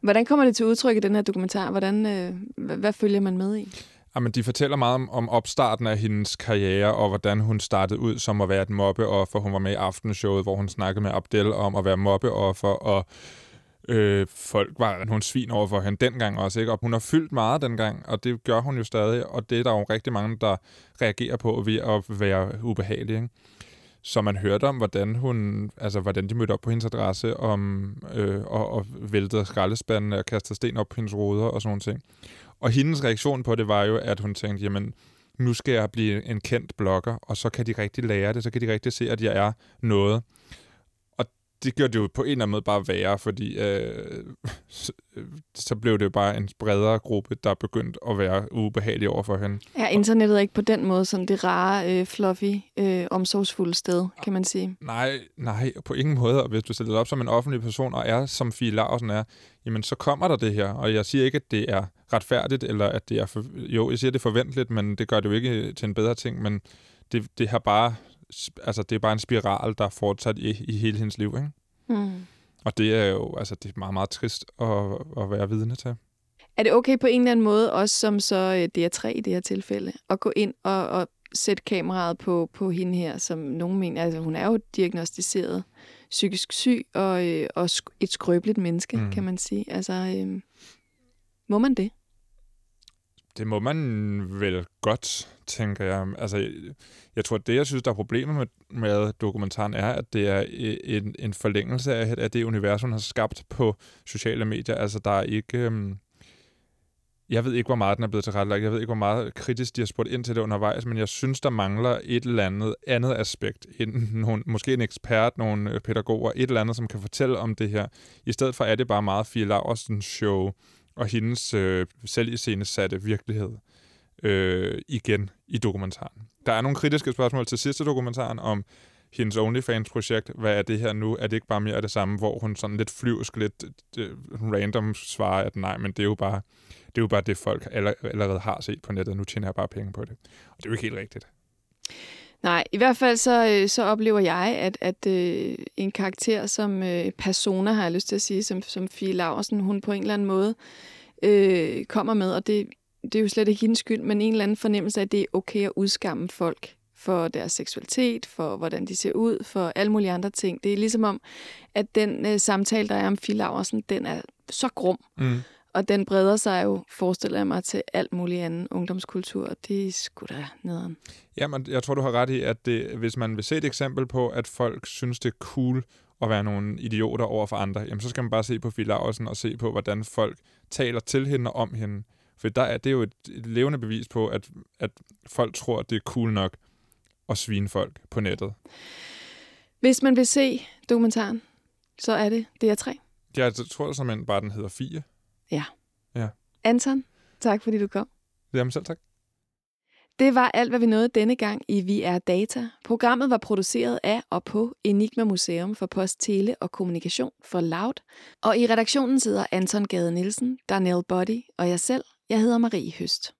Hvordan kommer det til udtryk i den her dokumentar? Hvordan, øh, hvad, hvad følger man med i? Jamen, de fortæller meget om, om opstarten af hendes karriere, og hvordan hun startede ud som at være et mobbeoffer. Hun var med i aftenshowet, hvor hun snakkede med Abdel om at være mobbeoffer, og øh, folk var nogle svin over for hende dengang også. Ikke? Og hun har fyldt meget dengang, og det gør hun jo stadig, og det er der jo rigtig mange, der reagerer på ved at være ubehagelig. Ikke? Så man hørte om, hvordan hun, altså hvordan de mødte op på hendes adresse om, øh, og, og væltede skraldespanden og kastede sten op på hendes ruder og sådan noget ting. Og hendes reaktion på det var jo, at hun tænkte, jamen, nu skal jeg blive en kendt blogger, og så kan de rigtig lære det, så kan de rigtig se, at jeg er noget det gjorde det jo på en eller anden måde bare værre, fordi øh, så, så blev det jo bare en bredere gruppe, der begyndte at være ubehagelig over for hende. Ja, internettet er ikke på den måde sådan det rare, øh, fluffy, øh, omsorgsfulde sted, kan man sige. Nej, nej, på ingen måde. Og hvis du sætter dig op som en offentlig person og er, som Fie Larsen er, jamen så kommer der det her. Og jeg siger ikke, at det er retfærdigt, eller at det er... For, jo, jeg siger, det er forventeligt, men det gør det jo ikke til en bedre ting, men det, det har bare altså, det er bare en spiral, der er fortsat i, i hele hendes liv, ikke? Mm. Og det er jo altså, det er meget, meget trist at, at være vidne til. Er det okay på en eller anden måde, også som så øh, DR3 i det her tilfælde, at gå ind og, og sætte kameraet på, på hende her, som nogen mener, altså hun er jo diagnostiseret psykisk syg og, øh, og et skrøbeligt menneske, mm. kan man sige. Altså, øh, må man det? Det må man vel godt, tænker jeg. Altså, jeg tror, det, jeg synes, der er problemet med, med dokumentaren, er, at det er en, en forlængelse af, af det univers, hun har skabt på sociale medier. Altså, der er ikke... Øhm, jeg ved ikke, hvor meget den er blevet tilrettelagt. Jeg ved ikke, hvor meget kritisk de har spurgt ind til det undervejs, men jeg synes, der mangler et eller andet andet aspekt. En, nogle, måske en ekspert, nogle øh, pædagoger, et eller andet, som kan fortælle om det her. I stedet for er det bare meget Fie Laversens show og hendes øh, selviscenesatte virkelighed øh, igen i dokumentaren. Der er nogle kritiske spørgsmål til sidste dokumentaren om hendes OnlyFans-projekt. Hvad er det her nu? Er det ikke bare mere af det samme, hvor hun sådan lidt flyvsk, lidt øh, random svarer, at nej, men det er jo bare det, er jo bare det folk allerede har set på nettet. Nu tjener jeg bare penge på det. Og det er jo ikke helt rigtigt. Nej, i hvert fald så, øh, så oplever jeg, at, at øh, en karakter som øh, persona, har jeg lyst til at sige, som, som Fie Laversen, hun på en eller anden måde øh, kommer med, og det, det er jo slet ikke hendes skyld, men en eller anden fornemmelse af, at det er okay at udskamme folk for deres seksualitet, for hvordan de ser ud, for alle mulige andre ting. Det er ligesom om, at den øh, samtale, der er om Fie Laversen, den er så grum. Mm. Og den breder sig jo, forestiller jeg mig, til alt muligt anden ungdomskultur. Det er sgu da nederen. Jamen, jeg tror, du har ret i, at det, hvis man vil se et eksempel på, at folk synes, det er cool at være nogle idioter over for andre, jamen, så skal man bare se på Fie Laursen og se på, hvordan folk taler til hende og om hende. For der er, det er jo et, et levende bevis på, at, at folk tror, at det er cool nok at svine folk på nettet. Hvis man vil se dokumentaren, så er det DR3. Ja, jeg tror simpelthen bare, den hedder Fie. Ja. Ja. Anton, tak fordi du kom. Jamen selv tak. Det var alt, hvad vi nåede denne gang i Vi er Data. Programmet var produceret af og på Enigma Museum for Post, Tele og Kommunikation for Loud. Og i redaktionen sidder Anton Gade Nielsen, Darnell Body og jeg selv. Jeg hedder Marie Høst.